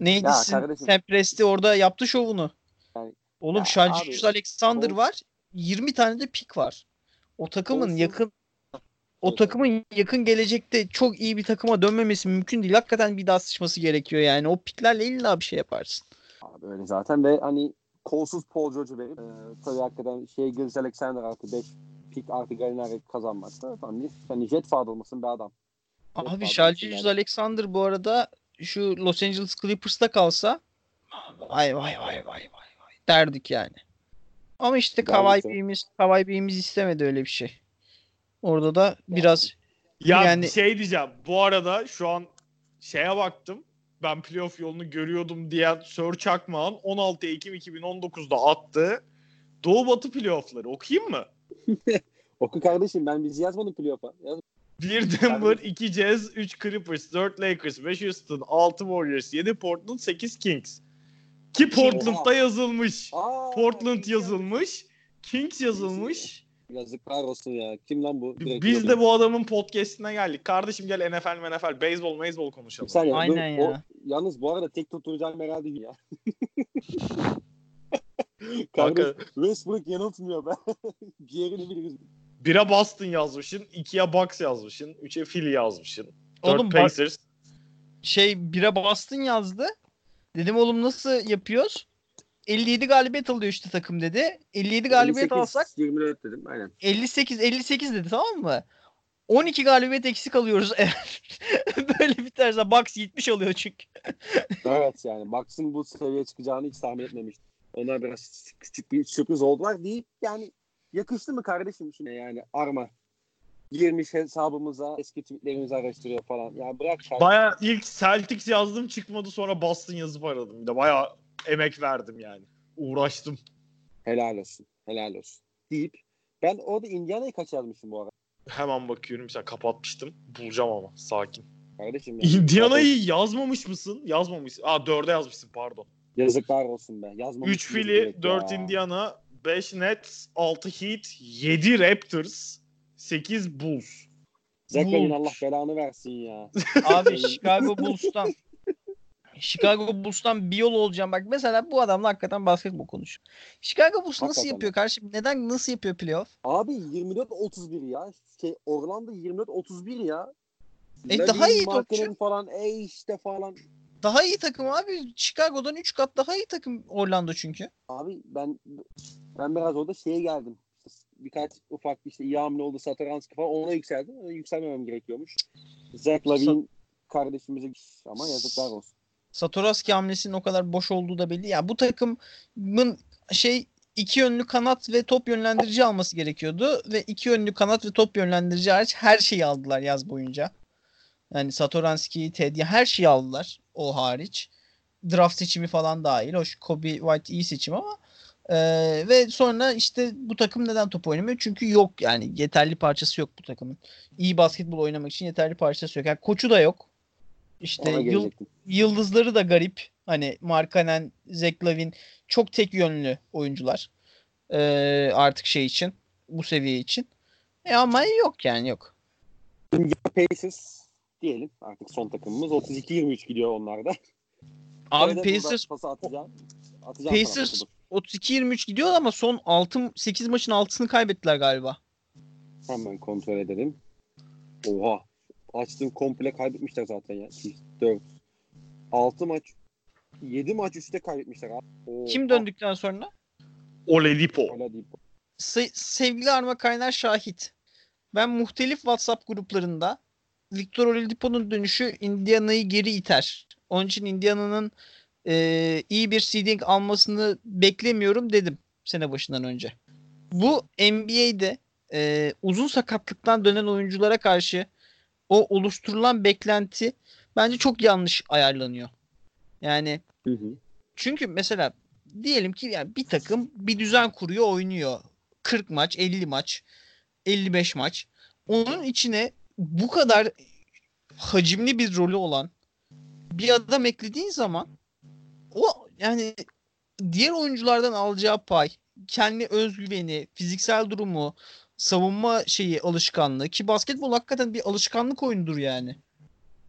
Neydi Ya. Sam Presti orada yaptı şovunu. Yani- Oğlum Ya Gilgeous Alexander kol- var. 20 tane de pik var. O takımın Kolsuz- yakın o takımın yakın gelecekte çok iyi bir takıma dönmemesi mümkün değil. Hakikaten bir daha sıçması gerekiyor yani. O piklerle illa bir şey yaparsın. Abi öyle zaten ve hani kolsuz Paul George'u verip e, tabii hakikaten şey Gilles Alexander artı 5 pik artı Galinari kazanmak da tam bir hani jet fad olmasın bir adam. Abi Shai isim Gilgeous yani. Alexander bu arada şu Los Angeles Clippers'ta kalsa vay vay vay vay vay vay derdik yani. Ama işte tabii. Bey'imiz Kawhi Bey'imiz istemedi öyle bir şey. Orada da biraz Ya Yani- şey diyeceğim. Bu arada şu an şeye baktım. Ben playoff yolunu görüyordum diyen Sör Çakmağ'ın 16 Ekim 2019'da attığı Doğu Batı playoffları okuyayım mı? Oku kardeşim ben bizi yazmadım playoff'a. Yaz. 1 Denver, 2 Jazz, 3 Clippers, 4 Lakers, 5 Houston, 6 Warriors, 7 Portland, 8 Kings. Ki Portland'da Oha. yazılmış. Aa, Portland yazılmış. Kings yazılmış. Yazıklar olsun ya. Kim lan bu? Direkt Biz de bu adamın podcast'ine geldik. Kardeşim gel NFL, NFL, beyzbol, meyzbol konuşalım. Bir saniye, Aynen dur, ya. O, yalnız bu arada tek tutturacağım herhalde ya. Kanka, Westbrook yanıltmıyor ben. bir yerini biliriz. 1'e Boston yazmışsın, 2'ye Bucks yazmışsın, 3'e Philly yazmışsın. 4 Oğlum bak- Pacers. şey bire Boston yazdı. Dedim oğlum nasıl yapıyoruz? 57 galibiyet alıyor işte takım dedi. 57 galibiyet 58, alsak 24 dedim aynen. 58 58 dedi tamam mı? 12 galibiyet eksik alıyoruz eğer böyle biterse Bucks 70 alıyor çünkü. Evet yani Bucks'ın bu seviyeye çıkacağını hiç tahmin etmemiştim. Onlar biraz küçük bir sürpriz oldular deyip yani yakıştı mı kardeşim şimdi yani arma girmiş hesabımıza eski tweetlerimizi araştırıyor falan. Ya bırak şarkı. Baya ilk Celtics yazdım çıkmadı sonra Boston yazıp aradım. Bir de baya emek verdim yani. Uğraştım. Helal olsun. Helal olsun. Deyip ben orada Indiana'yı kaç yazmışım bu arada Hemen bakıyorum. Mesela kapatmıştım. Bulacağım ama. Sakin. kardeşim. yani. Indiana'yı yazmamış mısın? Yazmamışsın. Aa 4'e yazmışsın pardon. Yazıklar olsun be. Yazmamış 3 mıydı Philly, direkt 4 ya? Indiana, 5 Nets, 6 Heat, 7 Raptors, 8 Bulls. Bulls. Allah belanı versin ya. Abi Chicago Bulls'tan Chicago Bulls'tan bir yol olacağım. Bak mesela bu adamla hakikaten basketbol konuşuyor. Chicago Bulls nasıl Hakikaten. yapıyor kardeşim? Neden nasıl yapıyor playoff? Abi 24-31 ya. Şey, Orlando 24-31 ya. E, daha iyi topçu. falan e işte falan. Daha iyi takım abi. Chicago'dan 3 kat daha iyi takım Orlando çünkü. Abi ben ben biraz orada şeye geldim. Birkaç ufak işte iyi hamle oldu Satoranski falan ona yükseldim. Ona yükselmemem gerekiyormuş. Zach Lavine kardeşimize ama yazıklar olsun. Satoraski hamlesinin o kadar boş olduğu da belli. Ya bu takımın şey iki yönlü kanat ve top yönlendirici alması gerekiyordu ve iki yönlü kanat ve top yönlendirici hariç her şeyi aldılar yaz boyunca. Yani Satoranski, Teddy her şeyi aldılar o hariç. Draft seçimi falan dahil. Hoş Kobe White iyi seçim ama ee, ve sonra işte bu takım neden top oynamıyor? Çünkü yok yani yeterli parçası yok bu takımın. İyi basketbol oynamak için yeterli parçası yok. Yani koçu da yok. İşte yıl, yıldızları da garip. Hani Markkanen, Zach Lavine çok tek yönlü oyuncular. Ee, artık şey için. Bu seviye için. E ama yok yani yok. Pacers diyelim. Artık son takımımız 32-23 gidiyor onlarda. Abi Öyle Pacers atacağım. atacağım Pacers. 32-23 gidiyor ama son 6 8 maçın 6'sını kaybettiler galiba. Hemen kontrol edelim. Oha. Açtım komple kaybetmişler zaten ya. 4. 6 maç 7 maç üstte kaybetmişler abi. Oha. Kim döndükten sonra? Oladipo. Oladipo. Se- sevgili Arma Kaynar şahit. Ben muhtelif WhatsApp gruplarında Victor Oladipo'nun dönüşü Indiana'yı geri iter. Onun için Indiana'nın e, iyi bir seeding almasını beklemiyorum dedim sene başından önce. Bu NBA'de e, uzun sakatlıktan dönen oyunculara karşı o oluşturulan beklenti bence çok yanlış ayarlanıyor. Yani Hı hı. çünkü mesela diyelim ki yani bir takım bir düzen kuruyor oynuyor. 40 maç, 50 maç, 55 maç. Onun içine bu kadar hacimli bir rolü olan bir adam eklediğin zaman o yani diğer oyunculardan alacağı pay, kendi özgüveni, fiziksel durumu, savunma şeyi, alışkanlığı ki basketbol hakikaten bir alışkanlık oyunudur yani.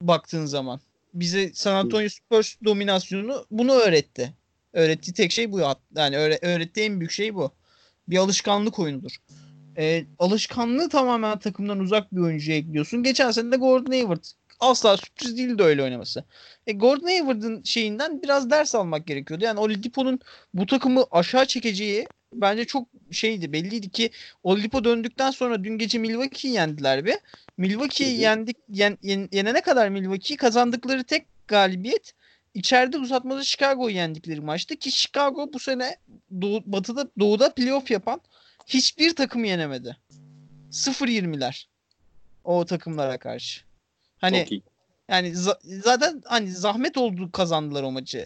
Baktığın zaman. Bize San Antonio Spurs dominasyonu bunu öğretti. Öğrettiği tek şey bu. Yani öğre- öğrettiği en büyük şey bu. Bir alışkanlık oyunudur. Ee, alışkanlığı tamamen takımdan uzak bir oyuncuya ekliyorsun. Geçen sene de Gordon Hayward. Asla sürpriz değildi öyle oynaması. E, Gordon Hayward'ın şeyinden biraz ders almak gerekiyordu. Yani Oladipo'nun bu takımı aşağı çekeceği bence çok şeydi. Belliydi ki Oladipo döndükten sonra dün gece Milwaukee'yi yendiler bir. Milwaukee'yi yendik yen, yen- yenene kadar Milwaukee'yi kazandıkları tek galibiyet içeride uzatmada Chicago'yu yendikleri maçtı ki Chicago bu sene doğu, batıda doğuda playoff yapan hiçbir takımı yenemedi. 0-20'ler o takımlara karşı. Hani yani za- zaten hani zahmet oldu kazandılar o maçı.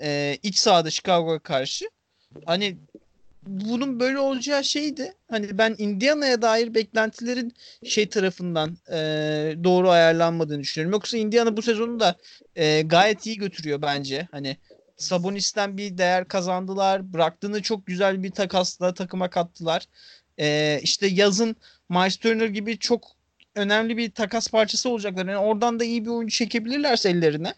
Ee, iç sahada Chicago'ya karşı. Hani bunun böyle olacağı şeydi. Hani ben Indiana'ya dair beklentilerin şey tarafından e, doğru ayarlanmadığını düşünüyorum. Yoksa Indiana bu sezonu da e, gayet iyi götürüyor bence. Hani Sabonis'ten bir değer kazandılar. Bıraktığını çok güzel bir takasla takıma kattılar. E, işte yazın Miles Turner gibi çok önemli bir takas parçası olacaklar. Yani oradan da iyi bir oyuncu çekebilirlerse ellerine.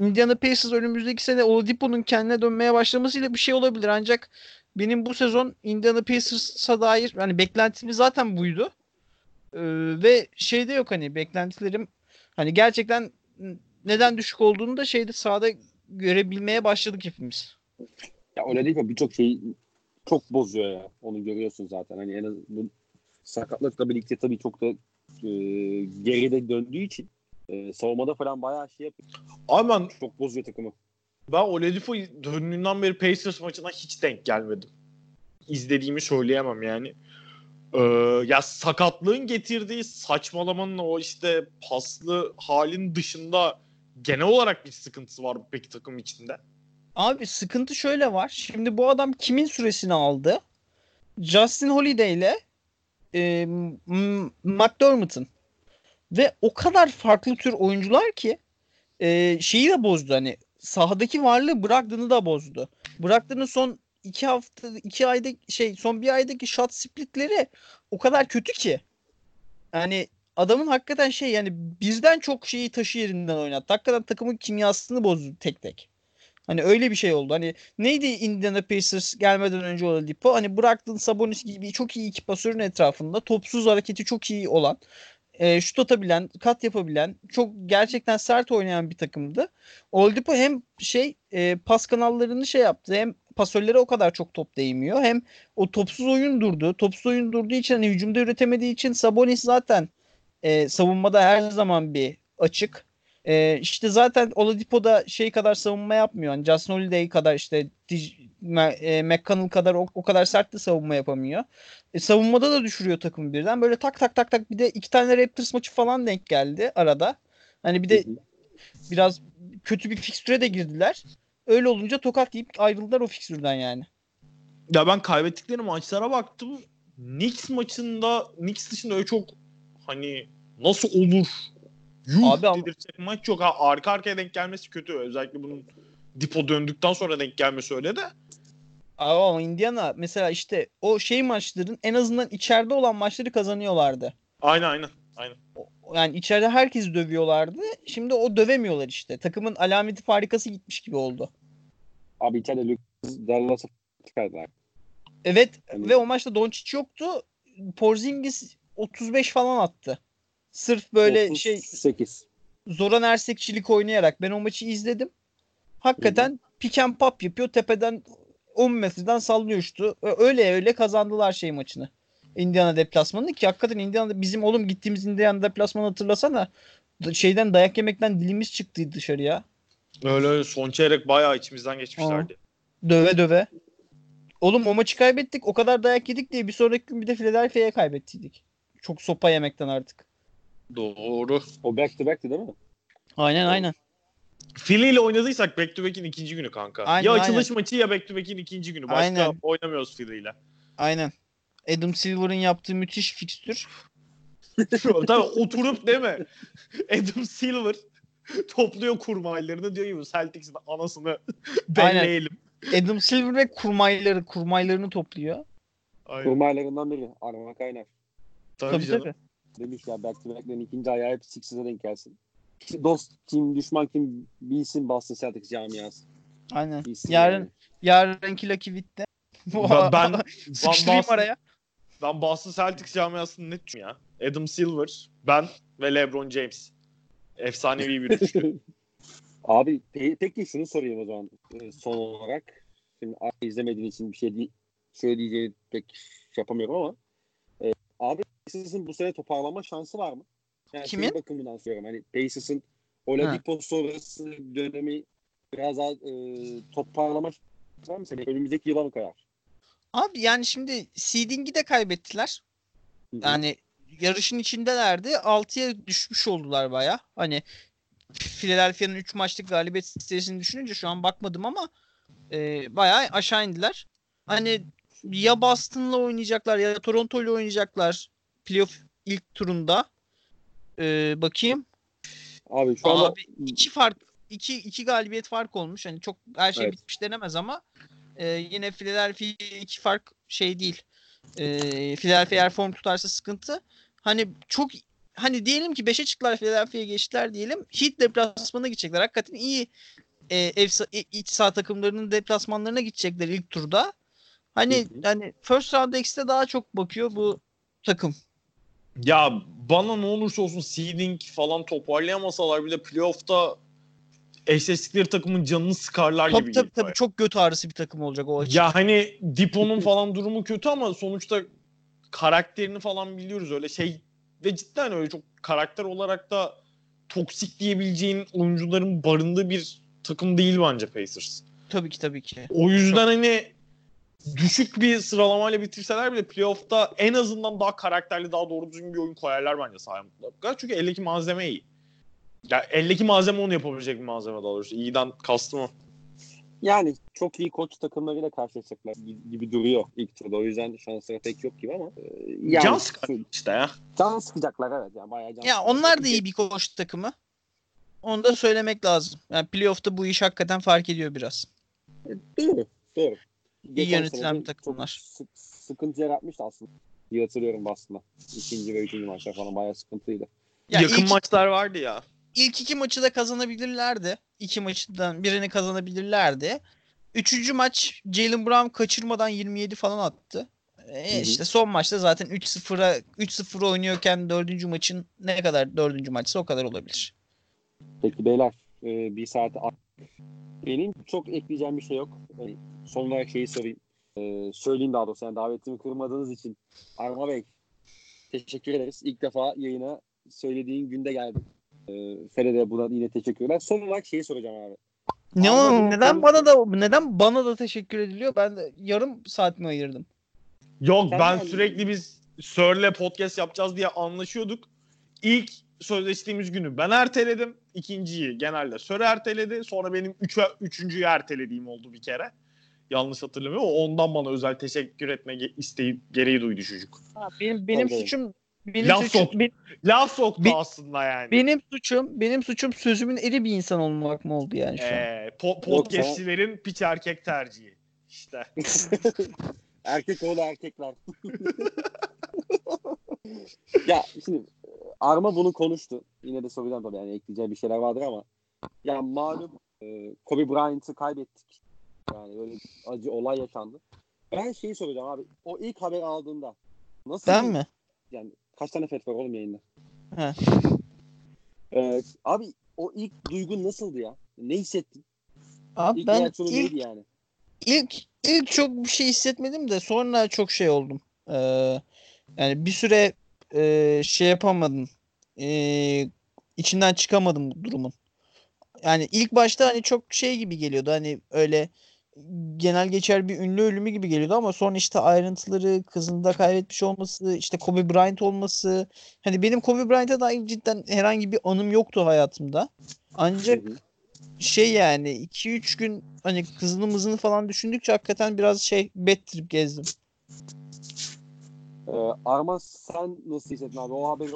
Indiana Pacers önümüzdeki sene Oladipo'nun kendine dönmeye başlamasıyla bir şey olabilir. Ancak benim bu sezon Indiana Pacers'a dair hani beklentim zaten buydu. Ee, ve şeyde yok hani beklentilerim hani gerçekten neden düşük olduğunu da şeyde sahada görebilmeye başladık hepimiz. Ya Oladipo birçok şeyi çok bozuyor ya. Onu görüyorsun zaten. Hani en az bu sakatlıkla birlikte tabii çok da e, geride döndüğü için e, savunmada falan bayağı şey yapıyor. Ben, Çok bozuyor takımı. ben Oladipo döndüğünden beri Pacers maçına hiç denk gelmedim. İzlediğimi söyleyemem yani. Ee, ya sakatlığın getirdiği saçmalamanın o işte paslı halin dışında genel olarak bir sıkıntısı var mı peki takım içinde? Abi sıkıntı şöyle var. Şimdi bu adam kimin süresini aldı? Justin Holiday ile e, McDermott'ın. Ve o kadar farklı tür oyuncular ki e, şeyi de bozdu hani sahadaki varlığı Brogdon'u da bozdu. Brogdon'un son iki hafta iki ayda şey son bir aydaki shot splitleri o kadar kötü ki. Yani adamın hakikaten şey yani bizden çok şeyi taşı yerinden oynattı. Hakikaten takımın kimyasını bozdu tek tek. Hani öyle bir şey oldu. Hani neydi Indiana Pacers gelmeden önce Oladipo? Hani Brogdon, Sabonis gibi çok iyi iki pasörün etrafında topsuz hareketi çok iyi olan e, şut atabilen, kat yapabilen, çok gerçekten sert oynayan bir takımdı. Oladipo hem şey e, pas kanallarını şey yaptı hem pasörlere o kadar çok top değmiyor. Hem o topsuz oyun durdu. Topsuz oyun durduğu için hani hücumda üretemediği için Sabonis zaten e, savunmada her zaman bir açık. E, işte zaten Oladipo da şey kadar savunma yapmıyor. Yani Justin Holiday kadar işte Dij- Ma- e, McConnell kadar o, o kadar sert de savunma yapamıyor. E, savunmada da düşürüyor takımı birden. Böyle tak tak tak tak bir de iki tane Raptors maçı falan denk geldi arada. Hani bir de biraz kötü bir fikstüre de girdiler. Öyle olunca tokat yiyip ayrıldılar o fikstürden yani. Ya ben kaybettikleri maçlara baktım. Knicks maçında Knicks dışında öyle çok hani nasıl olur? Yuh Abi ama- dedirtecek maç yok. Ha, arka arkaya denk gelmesi kötü. Özellikle bunun Dipo döndükten sonra denk gelmesi öyle de. Ama ama Indiana mesela işte o şey maçların en azından içeride olan maçları kazanıyorlardı. Aynen aynen. Aynen. Yani içeride herkes dövüyorlardı. Şimdi o dövemiyorlar işte. Takımın alameti farikası gitmiş gibi oldu. Abi içeride Lucas Dallas'a çıkardılar. Evet Hani- ve o maçta Doncic yoktu. Porzingis 35 falan attı. Sırf böyle şey 38. Zoran Ersekçilik oynayarak ben o maçı izledim. Hakikaten pick and pop yapıyor. Tepeden 10 metreden sallıyor şutu. Öyle öyle kazandılar şey maçını. Indiana deplasmanını ki hakikaten Indiana bizim oğlum gittiğimiz Indiana deplasmanı hatırlasana. Şeyden dayak yemekten dilimiz çıktı dışarıya. Öyle öyle son çeyrek bayağı içimizden geçmişlerdi. Döve döve. Oğlum o maçı kaybettik. O kadar dayak yedik diye bir sonraki gün bir de Philadelphia'ya kaybettiydik. Çok sopa yemekten artık. Doğru. O back to back'ti değil mi? Aynen aynen. Philly ile oynadıysak back to back'in ikinci günü kanka. Aynen, ya açılış maçı ya back to back'in ikinci günü. Başka Aynen. oynamıyoruz Philly ile. Aynen. Adam Silver'ın yaptığı müthiş fikstür. Tabii oturup değil mi? Adam Silver topluyor kurmaylarını diyor ki Celtics'in anasını Aynen. belleyelim. Adam Silver ve kurmayları, kurmaylarını topluyor. Aynen. Kurmaylarından biri. Arma Kaynar. Tabii, Tabii canım. tabii. Demiş ya back to back'lerin ikinci ayağı hep Sixers'e denk gelsin. Dost kim, düşman kim bilsin Boston Celtics camiası. Aynen. Bilsin Yarın yani. yarınki Lucky Witt'te. Ben, ben, Sıkıştırayım Boston- araya. ben Boston Celtics camiasını net ya. Adam Silver, ben ve LeBron James. Efsanevi bir üçlü. Abi pe- peki şunu sorayım o zaman e, son olarak. Şimdi izlemediğin için bir şey değil, söyleyeceğini pek şey yapamıyorum ama e, abi Pacers'ın bu sene toparlama şansı var mı? Yani Kimin? bakımından soruyorum. Hani Pacers'ın Oladipo sonrası dönemi biraz daha e, toparlama şansı var mı? Seni önümüzdeki yıla mı kayar? Abi yani şimdi seeding'i de kaybettiler. Hı hı. Yani yarışın içindelerdi. 6'ya düşmüş oldular baya. Hani Philadelphia'nın 3 maçlık galibiyet serisini düşününce şu an bakmadım ama e, bayağı aşağı indiler. Hani ya Boston'la oynayacaklar ya Toronto'yla oynayacaklar playoff ilk turunda. E, bakayım. Abi şu anda Abi iki fark iki, iki galibiyet fark olmuş. Hani çok her şey Evet. bitmiş denemez ama e, yine Philadelphia iki fark şey değil. E, Philadelphia eğer form tutarsa sıkıntı. Hani çok hani diyelim ki 5'e çıktılar Philadelphia'ya geçtiler diyelim. Heat deplasmanına gidecekler. Hakikaten iyi e, ev i- iç saha takımlarının deplasmanlarına gidecekler ilk turda. Hani Hı hı. hani first round x'te daha çok bakıyor bu takım. Ya bana ne olursa olsun seeding falan toparlayamasalar bile playoff'ta eşleştikleri takımın canını sıkarlar Tabii gibi tabii, tabii çok göt ağrısı bir takım olacak o açıdan. Ya hani Dipo'nun falan durumu kötü ama sonuçta karakterini falan biliyoruz öyle şey ve cidden öyle çok karakter olarak da toksik diyebileceğin oyuncuların barındığı bir takım değil bence Pacers. Tabii ki tabii ki. O yüzden hani düşük bir sıralamayla bitirseler bile playoff'ta en azından daha karakterli, daha doğru düzgün bir oyun koyarlar bence sahaya mutlaka. Çünkü eldeki malzeme iyi. Ya eldeki malzeme onu yapabilecek bir malzeme daha doğrusu. İyiden kastım o. Yani çok iyi koç takımlarıyla karşılaşacaklar gi- gibi duruyor ilk turda. O yüzden şansları pek yok gibi ama. e, Yani, Can sıkar işte ya. Can sıkacaklar evet. Yani bayağı can Ya sıkacaklar. onlar da iyi bir koç takımı. Onu da söylemek lazım. Yani playoff'ta bu iş hakikaten fark ediyor biraz. Doğru. Doğru. Geçen yönetilen takımlar. Çok sık- sıkıntı yaratmıştı aslında. İyi hatırlıyorum aslında. İkinci ve üçüncü maçlar falan bayağı sıkıntıydı. Ya Yakın ilk, maçlar vardı ya. ilk iki maçı da kazanabilirlerdi. İki maçtan birini kazanabilirlerdi. Üçüncü maç Jalen Brown kaçırmadan 27 falan attı. E Hı hı. işte son maçta zaten 3-0'a 3-0 oynuyorken dördüncü maçın ne kadar dördüncü maçsa o kadar olabilir. Peki beyler e, bir saate a- benim çok ekleyeceğim bir şey yok. Yani son olarak şeyi sorayım. E, söyleyeyim daha doğrusu. Yani davetimi kırmadığınız için. Arma Bey teşekkür ederiz. İlk defa yayına söylediğin günde geldim. E, Fere de buna yine teşekkürler. Son olarak şeyi soracağım abi. Ne Anladım. o- neden bana da neden bana da teşekkür ediliyor? Ben de yarım saat mi ayırdım? Yok Sen ben de- sürekli biz Sör'le podcast yapacağız diye anlaşıyorduk. İlk sözleştiğimiz günü ben erteledim. İkinciyi genelde Sör erteledi. Sonra benim üçü, üçüncüyü ertelediğim oldu bir kere. Yanlış hatırlamıyorum. Ondan bana özel teşekkür etme ge- isteği gereği duydu çocuk. Ha, benim benim Tabii. suçum benim Laf suçum sok. be- Laf soktu Bi- aslında yani. benim suçum benim suçum sözümün eri bir insan olmak mı oldu yani şu an? Ee, po- podcastçilerin piç erkek tercihi. İşte. Erkek oğlu erkekler. ya şimdi Arma bunu konuştu. Yine de soracağım tabii yani ekleyeceği bir şeyler vardır ama ya malum e, Kobe Bryant'ı kaybettik. Yani öyle bir acı olay yaşandı. Ben şeyi soracağım abi. O ilk haber aldığında nasıl Ben mi? Yani kaç tane fet var oğlum yayında? He. Ee, abi o ilk duygun nasıldı ya? Ne hissettin? Abi İlk ben ilk, neydi yani? ilk ilk çok bir şey hissetmedim de sonra çok şey oldum. Ee, yani bir süre e, şey yapamadım. Ee, içinden çıkamadım bu durumun. Yani ilk başta hani çok şey gibi geliyordu. Hani öyle genel geçer bir ünlü ölümü gibi geliyordu ama sonra işte ayrıntıları kızını da kaybetmiş olması, işte Kobe Bryant olması. Hani benim Kobe Bryant'a dair cidden herhangi bir anım yoktu hayatımda. Ancak şey yani 2-3 gün hani kızını mızını falan düşündükçe hakikaten biraz şey bad trip gezdim. Ee, Arman sen nasıl hissettin abi? O haberi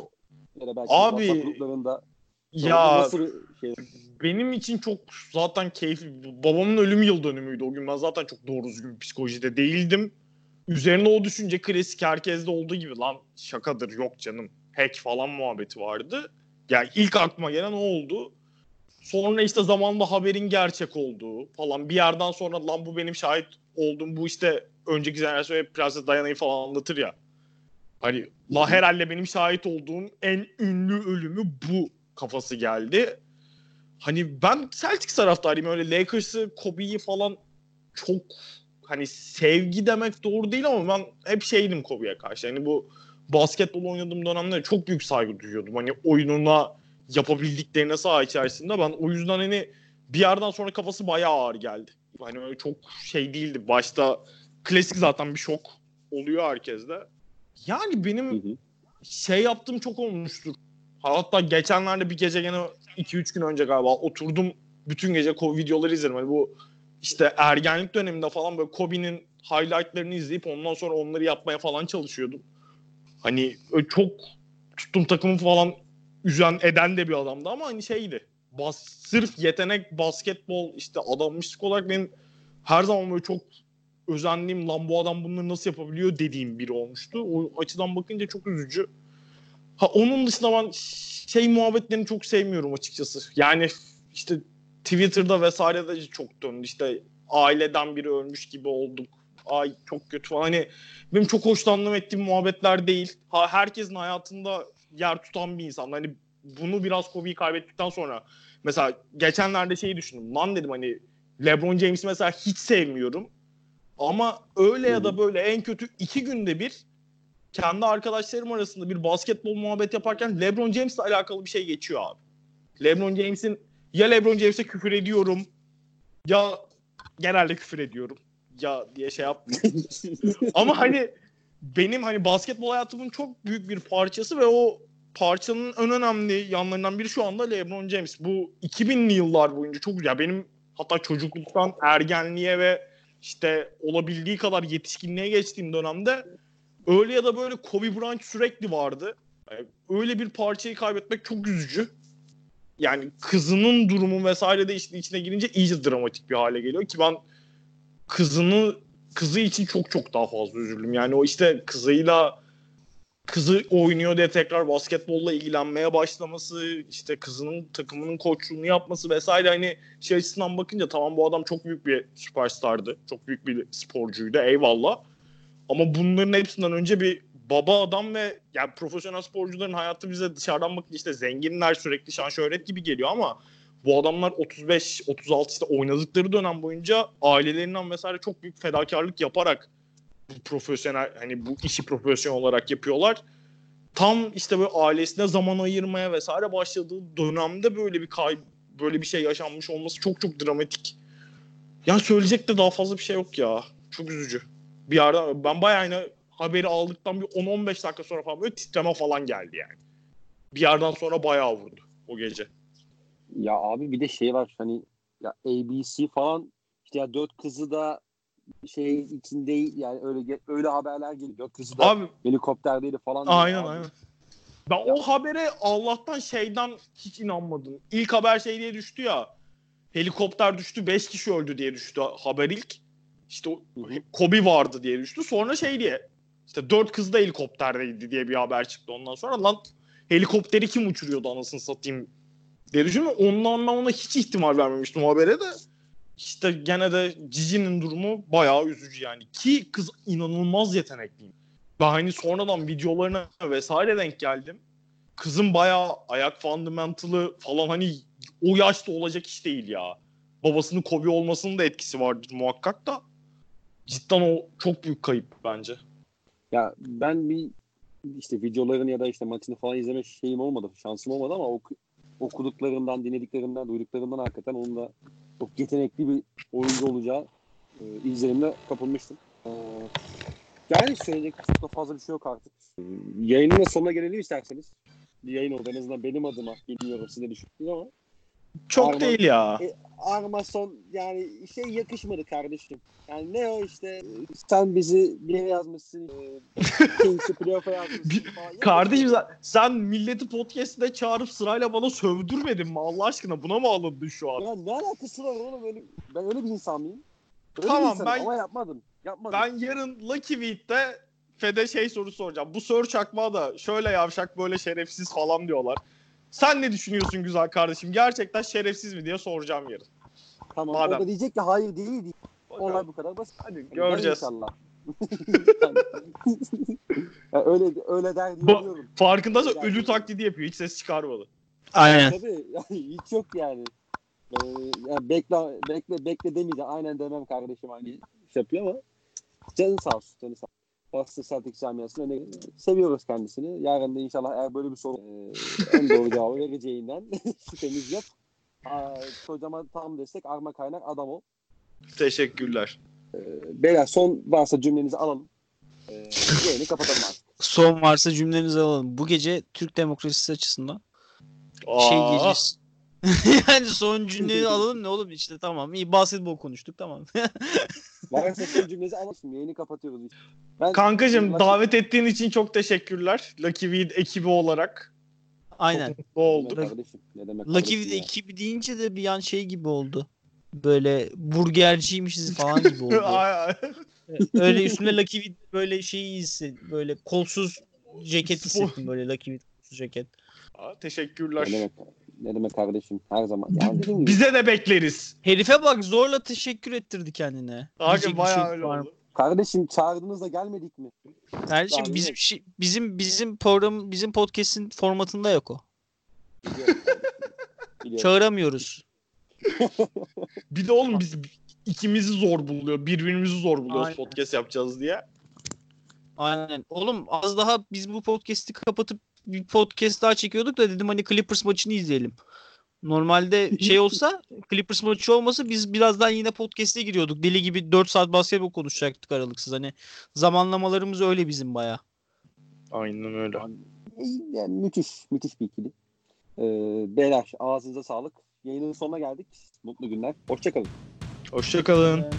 ya da belki Abi, gruplarında Ya nasıl şey? benim için çok zaten keyifli. Babamın ölüm yıl dönümüydü o gün. Ben zaten çok doğru düzgün psikolojide değildim. Üzerine o düşünce klasik herkeste olduğu gibi lan şakadır yok canım. Hack falan muhabbeti vardı. Yani ilk aklıma gelen o oldu. Sonra işte zamanla haberin gerçek olduğu falan bir yerden sonra lan bu benim şahit olduğum bu işte önceki jenerasyon hep Prenses Diana'yı falan anlatır ya. Hani la herhalde benim şahit olduğum en ünlü ölümü bu kafası geldi. Hani ben Celtics taraftarıyım öyle Lakers'ı, Kobe'yi falan çok hani sevgi demek doğru değil ama ben hep şeydim Kobe'ye karşı. Hani bu basketbol oynadığım dönemde çok büyük saygı duyuyordum. Hani oyununa yapabildiklerine saha içerisinde ben o yüzden hani bir yerden sonra kafası bayağı ağır geldi. Hani öyle çok şey değildi. Başta klasik zaten bir şok oluyor herkeste. Yani benim Hı hı. şey yaptığım çok olmuştur. Hatta geçenlerde bir gece gene 2-3 gün önce galiba oturdum bütün gece videoları izledim. Hani bu işte ergenlik döneminde falan böyle Kobe'nin highlightlarını izleyip ondan sonra onları yapmaya falan çalışıyordum. Hani çok tuttum takımı falan üzen eden de bir adamdı ama hani şeydi. Bas, sırf yetenek, basketbol işte adammışlık olarak benim her zaman böyle çok özendiğim lan bu adam bunları nasıl yapabiliyor dediğim biri olmuştu. O açıdan bakınca çok üzücü. Ha onun dışında ben şey muhabbetlerini çok sevmiyorum açıkçası. Yani işte Twitter'da vesairede de çok döndü. İşte aileden biri ölmüş gibi olduk. Ay çok kötü falan. Hani benim çok hoşlandığım ettiğim muhabbetler değil. Ha herkesin hayatında yer tutan bir insan. Hani bunu biraz Kobe'yi kaybettikten sonra mesela geçenlerde şeyi düşündüm. Lan dedim hani LeBron James'i mesela hiç sevmiyorum. Ama öyle ya da böyle en kötü iki günde bir kendi arkadaşlarım arasında bir basketbol muhabbet yaparken LeBron James'le alakalı bir şey geçiyor abi. LeBron James'in ya LeBron James'e küfür ediyorum ya genelde küfür ediyorum ya diye şey yapmıyorum. Ama hani benim hani basketbol hayatımın çok büyük bir parçası ve o parçanın en önemli yanlarından biri şu anda LeBron James. Bu 2000'li yıllar boyunca çok ya benim hatta çocukluktan ergenliğe ve işte olabildiği kadar yetişkinliğe geçtiğim dönemde öyle ya da böyle Kobe Bryant sürekli vardı. Öyle bir parçayı kaybetmek çok üzücü. Yani kızının durumu vesaire de işte içine girince iyice dramatik bir hale geliyor ki ben kızını kızı için çok çok daha fazla üzüldüm. Yani o işte kızıyla kızı oynuyor diye tekrar basketbolla ilgilenmeye başlaması, işte kızının takımının koçluğunu yapması vesaire hani şey açısından bakınca tamam bu adam çok büyük bir süperstardı. Çok büyük bir sporcuydu eyvallah. Ama bunların hepsinden önce bir baba adam ve yani profesyonel sporcuların hayatı bize dışarıdan bakınca işte zenginler sürekli şan şöhret gibi geliyor ama bu adamlar 35 36 işte oynadıkları dönem boyunca ailelerinden vesaire çok büyük fedakarlık yaparak bu profesyonel hani bu işi profesyonel olarak yapıyorlar. Tam işte böyle ailesine zaman ayırmaya vesaire başladığı dönemde böyle bir kay böyle bir şey yaşanmış olması çok çok dramatik. Yani söyleyecek de daha fazla bir şey yok ya. Çok üzücü. Bir yerden ben bayağı yine haberi aldıktan bir 10-15 dakika sonra falan böyle titreme falan geldi yani. Bir yerden sonra bayağı vurdu o gece. Ya abi bir de şey var hani ya ABC falan işte ya dört kızı da şey içinde yani öyle öyle haberler geliyor. Dört kızı da Abi helikopterdeydi falan. aynen abi. aynen. Ben o habere Allah'tan şeyden hiç inanmadım. İlk haber şey diye düştü ya. Helikopter düştü 5 kişi öldü diye düştü haber ilk. İşte. Kobe vardı diye düştü. Sonra şey diye işte dört kız da helikopterdeydi diye bir haber çıktı ondan sonra. Lan helikopteri kim uçuruyordu anasını satayım diye düşünüyorum. Ondan ben ona hiç ihtimal vermemiştim o habere de. İşte gene de Cici'nin durumu bayağı üzücü yani. Ki kız inanılmaz yetenekliyim. Ben hani sonradan videolarına vesaire denk geldim. Kızın bayağı ayak fundamental'ı falan hani o yaşta olacak iş değil ya. Babasının Kobe olmasının da etkisi vardır muhakkak da. Cidden o çok büyük kayıp bence. Ya ben bir işte videolarını ya da işte maçını falan izleme şeyim olmadı, şansım olmadı ama oku, okuduklarımdan, dinlediklerimden, duyduklarımdan hakikaten onun da çok yetenekli bir oyuncu olacağı e, izlenimle kapılmıştım. E, yani söyleyecek çok da fazla bir şey yok artık. E, yayının da sonuna gelelim isterseniz. Bir yayın oldu en azından benim adıma. Bilmiyorum siz ne ama. Çok Arman- değil ya. E, Armason yani şey yakışmadı kardeşim. Yani ne o işte e, sen bizi bir yere yazmışsın. E, Kings'i playoff'a yazmışsın falan. Kardeşim sen, sen milleti podcast'ine çağırıp sırayla bana sövdürmedin mi Allah aşkına? Buna mı alındın şu an? Ya ne alakası var oğlum öyle, ben öyle bir insan mıyım? Öyle Tamam, insanım ben- ama yapmadım. Yapmadım. Ben yarın Lucky Week'te Fede şey soru soracağım. Bu Sör Çakma da şöyle yavşak böyle şerefsiz falan diyorlar. Sen ne düşünüyorsun güzel kardeşim? Gerçekten şerefsiz mi diye soracağım yarın. tamam madem. o da diyecek ki hayır değil değil. Olay bu kadar basit. Hadi göreceğiz. inşallah. ya öyle öyle der Bu- diyorum. Farkındaysa Yani- ölü taklidi yapıyor. Hiç ses çıkarmadı. Aynen. Tabii yani hiç yok yani. Ee, yani bekle bekle bekle demeyeceğim. Aynen demem kardeşim hani şey yapıyor ama canı sağ olsun. Canı sağ olsun. Boston Celtics camiasını öne seviyoruz kendisini. Yarın da inşallah eğer böyle bir soru e, en doğru cevabı vereceğinden şüphemiz yok. Aa, kocaman tam destek Arma Kaynak adam o. Teşekkürler. Ee, beyler son varsa cümlenizi alalım. Ee, yayını kapatalım artık. Son varsa cümlenizi alalım. Bu gece Türk demokrasisi açısından şey Aa, gecesi. yani son cümleyi alalım ne oğlum işte tamam. İyi basketbol konuştuk tamam. Varsa son cümlenizi alalım. Yayını kapatıyoruz. Ben, Kankacım Lucky- davet ettiğin için çok teşekkürler. Lucky Weed ekibi olarak. Aynen. Çok mutlu olduk. Ne demek kardeşim? Ne demek Lucky ya? ekibi deyince de bir an şey gibi oldu. Böyle burgerciymişiz falan gibi oldu. Öyle üstüne Lucky Vida böyle şeyi hissettim. Böyle kolsuz ceket hissettim böyle Lucky Vida kolsuz ceket. Aa, Teşekkürler. Ne demek, ne demek kardeşim? Her zaman. Yani dediğim gibi. Bize de bekleriz. Herife bak zorla teşekkür ettirdi kendine. Diyecek bir bayağı şey öyle var mı? oldu. Kardeşim çağırdığınızda gelmedik mi? Kardeşim Yani bizim şey, bizim bizim program bizim podcast'in formatında yok o. Biliyorum. Biliyorum. Çağıramıyoruz. Bir de oğlum biz ikimizi zor buluyor. Birbirimizi zor buluyoruz Aynen. podcast yapacağız diye. Aynen. Oğlum az daha biz bu podcast'i kapatıp bir podcast daha çekiyorduk da dedim hani Clippers maçını izleyelim. Normalde şey olsa Clippers maçı olmasa biz birazdan yine podcast'e giriyorduk. Deli gibi 4 saat basketbol konuşacaktık aralıksız. Hani zamanlamalarımız öyle bizim baya. Aynen öyle. Yani müthiş, müthiş bir ikili. Ee, beyler ağzınıza sağlık. Yayının sonuna geldik. Mutlu günler. Hoşçakalın. Hoşçakalın. Ee,